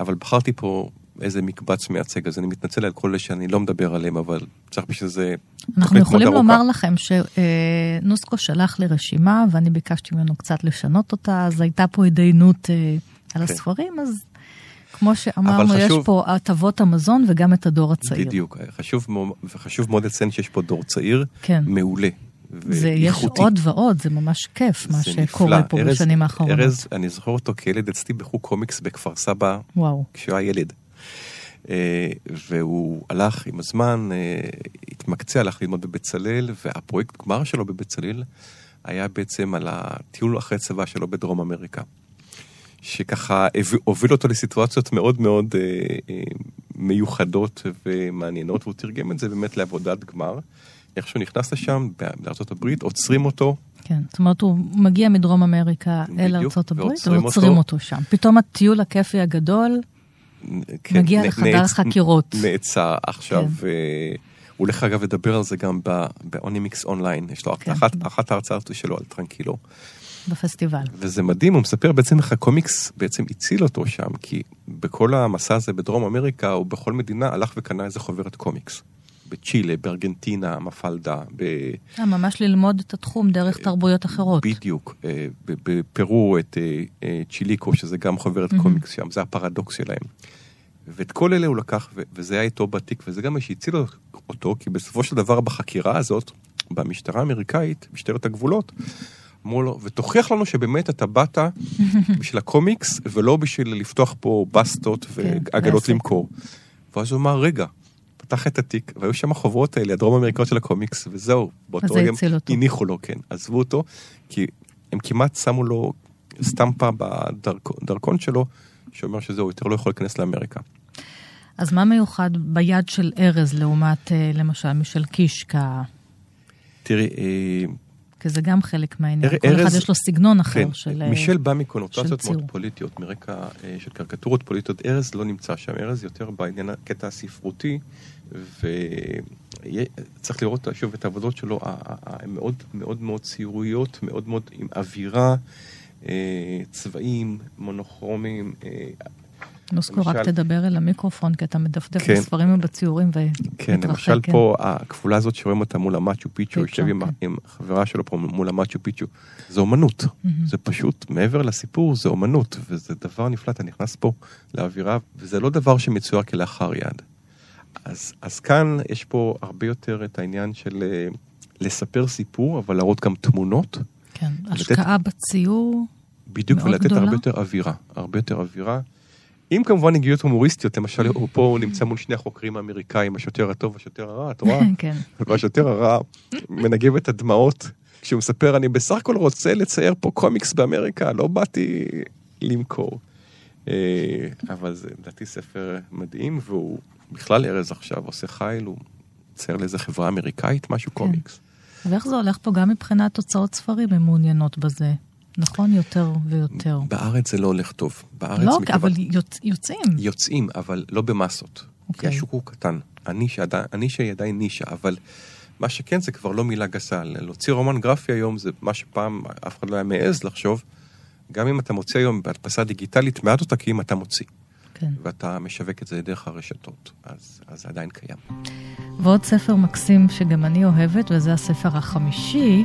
אבל בחרתי פה איזה מקבץ מייצג, אז אני מתנצל על כל אלה שאני לא מדבר עליהם, אבל צריך בשביל זה אנחנו יכולים ארוכה. לומר לכם שנוסקו שלח לי רשימה ואני ביקשתי ממנו קצת לשנות אותה, אז הייתה פה התדיינות אה, על כן. הספרים, אז כמו שאמרנו, יש חשוב- פה הטבות המזון וגם את הדור הצעיר. בדיוק, חשוב, וחשוב מאוד לציין שיש פה דור צעיר כן. מעולה. זה יש. עוד ועוד, זה ממש כיף מה שקורה. פה ארז- בשנים האחרונות. ארז, אני זוכר אותו כילד אצלי בחוג קומיקס בכפר סבא, וואו. כשהוא היה ילד. אה, והוא הלך עם הזמן, אה, התמקצע, הלך ללמוד בבצלאל, והפרויקט גמר שלו בבצלאל היה בעצם על הטיול אחרי צבא שלו בדרום אמריקה. שככה הוביל אותו לסיטואציות מאוד מאוד אה, מיוחדות ומעניינות, והוא תרגם את זה באמת לעבודת גמר. איך שהוא נכנס לשם, הברית, עוצרים אותו, כן, זאת אומרת, הוא מגיע מדרום אמריקה אל בדיוק, ועוצרים ועוצרים אותו. אותו שם. פתאום הטיול הכיפי הגדול, כן, מגיע נ- לחדר נעצ- חקירות. נעצר עכשיו, כן. אה, הוא הולך אגב לדבר על זה גם באונימיקס אונליין, יש לו כן. אחת, אחת ההרצאות שלו על טרנקילו. בפסטיבל. וזה מדהים, הוא מספר בעצם איך הקומיקס בעצם הציל אותו שם, כי בכל המסע הזה בדרום אמריקה, או בכל מדינה, הלך וקנה איזה חוברת קומיקס. בצ'ילה, בארגנטינה, מפלדה, ב... אה, ממש ללמוד את התחום דרך תרבויות אחרות. בדיוק, אה, ב- בפרו את אה, אה, צ'יליקו, שזה גם חוברת קומיקס שם, זה הפרדוקס שלהם. ואת כל אלה הוא לקח, וזה היה איתו בתיק, וזה גם מה שהציל אותו, כי בסופו של דבר בחקירה הזאת, במשטרה האמריקאית, משטרת הגבולות, אמרו לו, ותוכיח לנו שבאמת אתה באת *laughs* בשביל הקומיקס, ולא בשביל לפתוח פה בסטות ועגלות ועסק. למכור. ואז הוא אמר, רגע, פתח את התיק, והיו שם החוברות האלה, הדרום אמריקאיות של הקומיקס, וזהו, באותו רגע אותו. הניחו לו, כן, עזבו אותו, כי הם כמעט שמו לו סטמפה בדרכון שלו, שאומר שזהו, יותר לא יכול להיכנס לאמריקה. אז מה מיוחד ביד של ארז לעומת, אה, למשל, משל קישקה? תראי, אה, כי זה גם חלק מהעניין. כל אחד ארז- יש לו סגנון אחר כן, של... אה, מישל בא מקונוטציות ציור. מאוד פוליטיות, מרקע של קריקטורות פוליטיות. ארז לא נמצא שם, ארז יותר בעניין הקטע הספרותי, וצריך לראות שוב את העבודות שלו, הן מאוד מאוד מאוד ציוריות, מאוד מאוד עם אווירה, אה, צבעים, מונוכרומים. אה, נוסקו, רק למשל- תדבר אל המיקרופון, כי אתה מדפדף כן. בספרים ובציורים כן, ומתרחק, למשל פה, הכפולה הזאת שרואים אותה מול המאצ'ו פיצ'ו, יושב עם, כן. עם חברה שלו פה מול המאצ'ו פיצ'ו, זה אומנות. זה פשוט, מעבר לסיפור, זה אומנות, וזה דבר נפלא, אתה נכנס פה לאווירה, וזה לא דבר שמצויר כלאחר יד. אז, אז כאן יש פה הרבה יותר את העניין של אה, לספר סיפור, אבל להראות גם תמונות, כן, לתת- השקעה בציור, בדיוק, מאוד ולתת גדולה. הרבה יותר אווירה, הרבה יותר אווירה. עם כמובן נגיעות הומוריסטיות, למשל, הוא פה הוא נמצא מול שני החוקרים האמריקאים, השוטר הטוב והשוטר הרע, את רואה? *laughs* כן, *laughs* והשוטר הרע מנגב את הדמעות כשהוא מספר, אני בסך הכל רוצה לצייר פה קומיקס באמריקה, לא באתי למכור. אה, אבל זה לדעתי ספר מדהים, והוא בכלל ארז עכשיו עושה חייל, הוא מצייר לאיזה חברה אמריקאית, משהו קומיקס. ואיך זה הולך פה גם מבחינת תוצאות ספרים, הן מעוניינות בזה, נכון? יותר ויותר. בארץ זה לא הולך טוב. בארץ לא, מכיוון- אבל יוצ- יוצאים. יוצאים, אבל לא במסות. כי אוקיי. השוק הוא קטן. הנישה היא עדיין נישה, אבל מה שכן זה כבר לא מילה גסה. להוציא רומן גרפי היום זה מה שפעם אף אחד לא היה מעז לחשוב. גם אם אתה מוציא היום בהדפסה דיגיטלית, מעט עותקים אתה מוציא. כן. ואתה משווק את זה דרך הרשתות. אז, אז זה עדיין קיים. ועוד ספר מקסים שגם אני אוהבת, וזה הספר החמישי.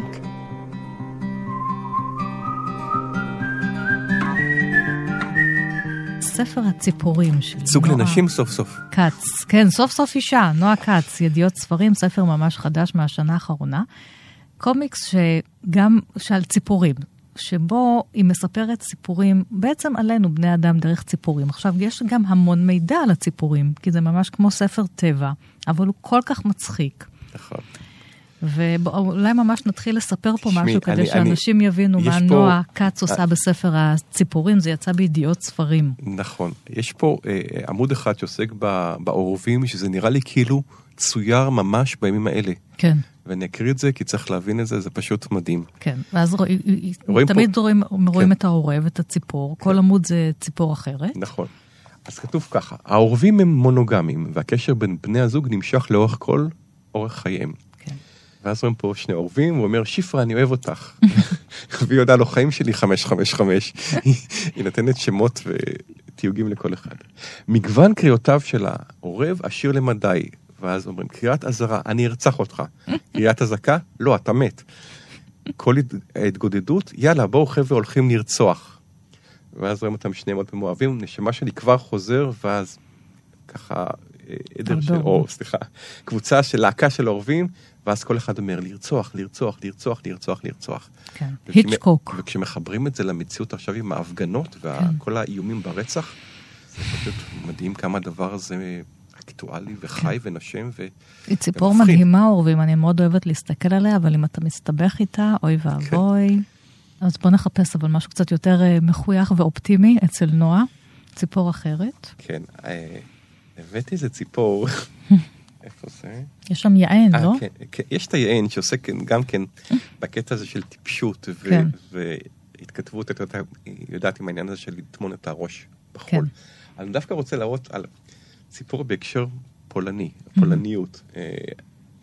ספר הציפורים של ייצוג נועה לנשים סוף סוף. כץ. כן, סוף סוף אישה, נועה כץ, ידיעות ספרים, ספר ממש חדש מהשנה האחרונה. קומיקס שגם, שעל ציפורים, שבו היא מספרת סיפורים בעצם עלינו, בני אדם, דרך ציפורים. עכשיו, יש גם המון מידע על הציפורים, כי זה ממש כמו ספר טבע, אבל הוא כל כך מצחיק. נכון. ואולי ממש נתחיל לספר פה תשמעי, משהו כדי אני- שאנשים יבינו יש מה פה- נועה כץ עושה בספר הציפורים, זה יצא בידיעות ספרים. נכון. יש פה אה, עמוד אחד שעוסק בעורבים, שזה נראה לי כאילו צויר ממש בימים האלה. כן. ואני אקריא את זה כי צריך להבין את זה, זה פשוט מדהים. כן, ואז רואים, רואים תמיד פה- רואים, רואים כן. את העורב, את הציפור, כל עמוד זה ציפור אחרת. נכון. אז כתוב ככה, העורבים הם מונוגמים, והקשר בין בני הזוג נמשך לאורך כל אורך חייהם. כן. ואז רואים פה שני עורבים, הוא אומר, שפרה, אני אוהב אותך. *laughs* והיא יודעה לו, חיים שלי 555. *laughs* היא נותנת שמות ותיוגים לכל אחד. מגוון קריאותיו של העורב עשיר למדי. ואז אומרים, קריאת אזהרה, אני ארצח אותך. קריאת אזעקה, לא, אתה מת. כל הת- ההתגודדות, יאללה, בואו חבר'ה הולכים לרצוח. ואז רואים אותם שניהם עוד פעם אוהבים, נשמה שלי כבר חוזר, ואז ככה אה, עדר של, או. סליחה, קבוצה של להקה של אורבים, ואז כל אחד אומר לרצוח, לרצוח, לרצוח, לרצוח, לרצוח. כן. היצ'קוק. וכשמחברים את זה למציאות עכשיו עם ההפגנות כן. וכל האיומים ברצח, זה פשוט מדהים כמה הדבר הזה אקטואלי וחי ונושם. ו... היא ציפור ומפחיד. מדהימה, עורבים, אני מאוד אוהבת להסתכל עליה, אבל אם אתה מסתבך איתה, אוי כן. ואבוי. אז בוא נחפש אבל משהו קצת יותר אה, מחוייך ואופטימי אצל נועה, ציפור אחרת. כן, אה, הבאתי איזה ציפור. *laughs* איפה זה? יש שם יען, אה, לא? כן, כן, יש את היען שעוסק גם כן בקטע הזה של טיפשות ו- כן. והתכתבות, את יודעת, יודעת עם העניין הזה של לטמון את הראש בחול. כן. אני דווקא רוצה להראות על סיפור בהקשר פולני, פולניות, אה,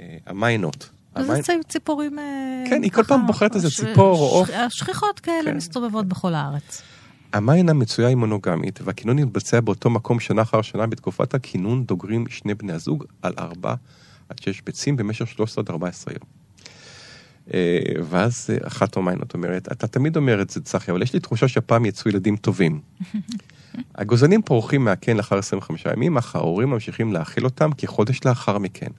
אה, המיינות. אז זה צי- ציפורים... אה, כן, היא כל פעם בוחרת איזה ציפור או עוף. ש- שכיחות כאלה כן. מסתובבות בכל הארץ. המיין המצויה היא מונוגמית, והכינון מתבצע באותו מקום שנה אחר שנה. בתקופת הכינון דוגרים שני בני הזוג על ארבע עד שש ביצים במשך 13 עד 14 יום. ואז אחת המיינות אומרת, אתה תמיד אומר את זה, צחי, אבל יש לי תחושה שהפעם יצאו ילדים טובים. *laughs* הגוזלים פורחים מהקן לאחר 25 ימים, אך ההורים ממשיכים להאכיל אותם כחודש לאחר מכן.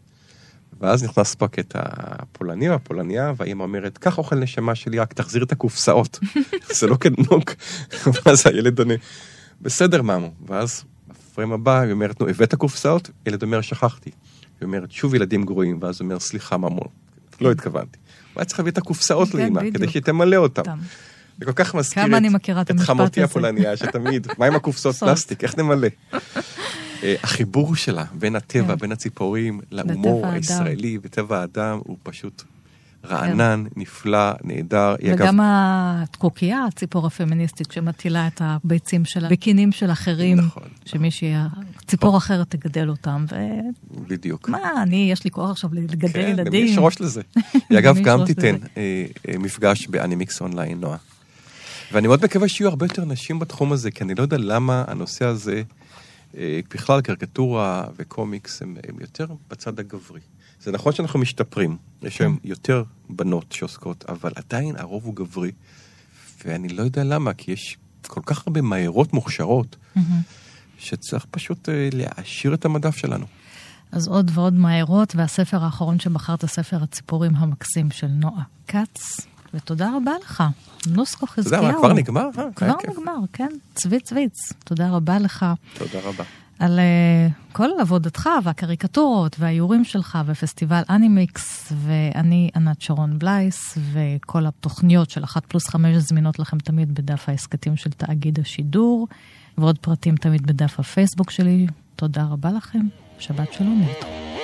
ואז נכנס פה הקטע הפולני או הפולניה, והאימא אומרת, קח אוכל נשמה שלי, רק תחזיר את הקופסאות. *laughs* זה לא כנוק. *laughs* ואז הילד עונה, בסדר ממו. ואז בפריים הבא היא אומרת, נו, הבאת קופסאות? ילד אומר, שכחתי. היא אומרת, שוב ילדים גרועים, ואז אומר, סליחה ממו, לא התכוונתי. הוא היה צריך להביא את הקופסאות כן, בדיוק. כדי שהיא תמלא אותם. זה כל כך מזכיר כמה את, אני מכירה את את חמותי. הפולניה, שתמיד, מה עם הקופסאות סוד. פלסטיק, איך נמלא? אה, החיבור שלה בין הטבע, כן. בין הציפורים, להומור. הישראלי וטבע האדם, הוא פשוט רענן, נפלא, נהדר. היא אגב, וגם הקוקייה, הציפור הפמיניסטית, שמטילה את הביצים שלה בקינים של אחרים, נכון. שמישהי, ציפור אחרת תגדל אותם. בדיוק. ומה, אני, יש לי כוח עכשיו לגדל כן, למי ילדים. יש ראש לזה. *laughs* היא אגב גם תיתן. אה, אה, מפגש באנימיקס אונליין, נועה. ואני מאוד מקווה שיהיו הרבה יותר נשים בתחום הזה, כי אני לא יודע למה הנושא הזה, אה, בכלל קריקטורה וקומיקס, הם, הם יותר בצד הגברי. זה נכון שאנחנו משתפרים, יש היום יותר בנות שעוסקות, אבל עדיין הרוב הוא גברי, ואני לא יודע למה, כי יש כל כך הרבה מהירות מוכשרות, שצריך פשוט אה, להעשיר את המדף שלנו. אז עוד ועוד מהרות, והספר האחרון שבחרת, ספר הציפורים המקסים של נועה כץ. ותודה רבה לך, נוסקו אתה יודע חזקיהו. מה, כבר נגמר? אה, כבר. נגמר, כן. צבי צוויץ, תודה רבה לך תודה רבה. על uh, כל עבודתך והקריקטורות והאיורים שלך ופסטיבל אנימיקס, ואני ענת שרון בלייס, וכל התוכניות של אחת פלוס חמש זמינות לכם תמיד בדף ההסכתים של תאגיד השידור, ועוד פרטים תמיד בדף הפייסבוק שלי. תודה רבה לכם, שבת שלום להתראות.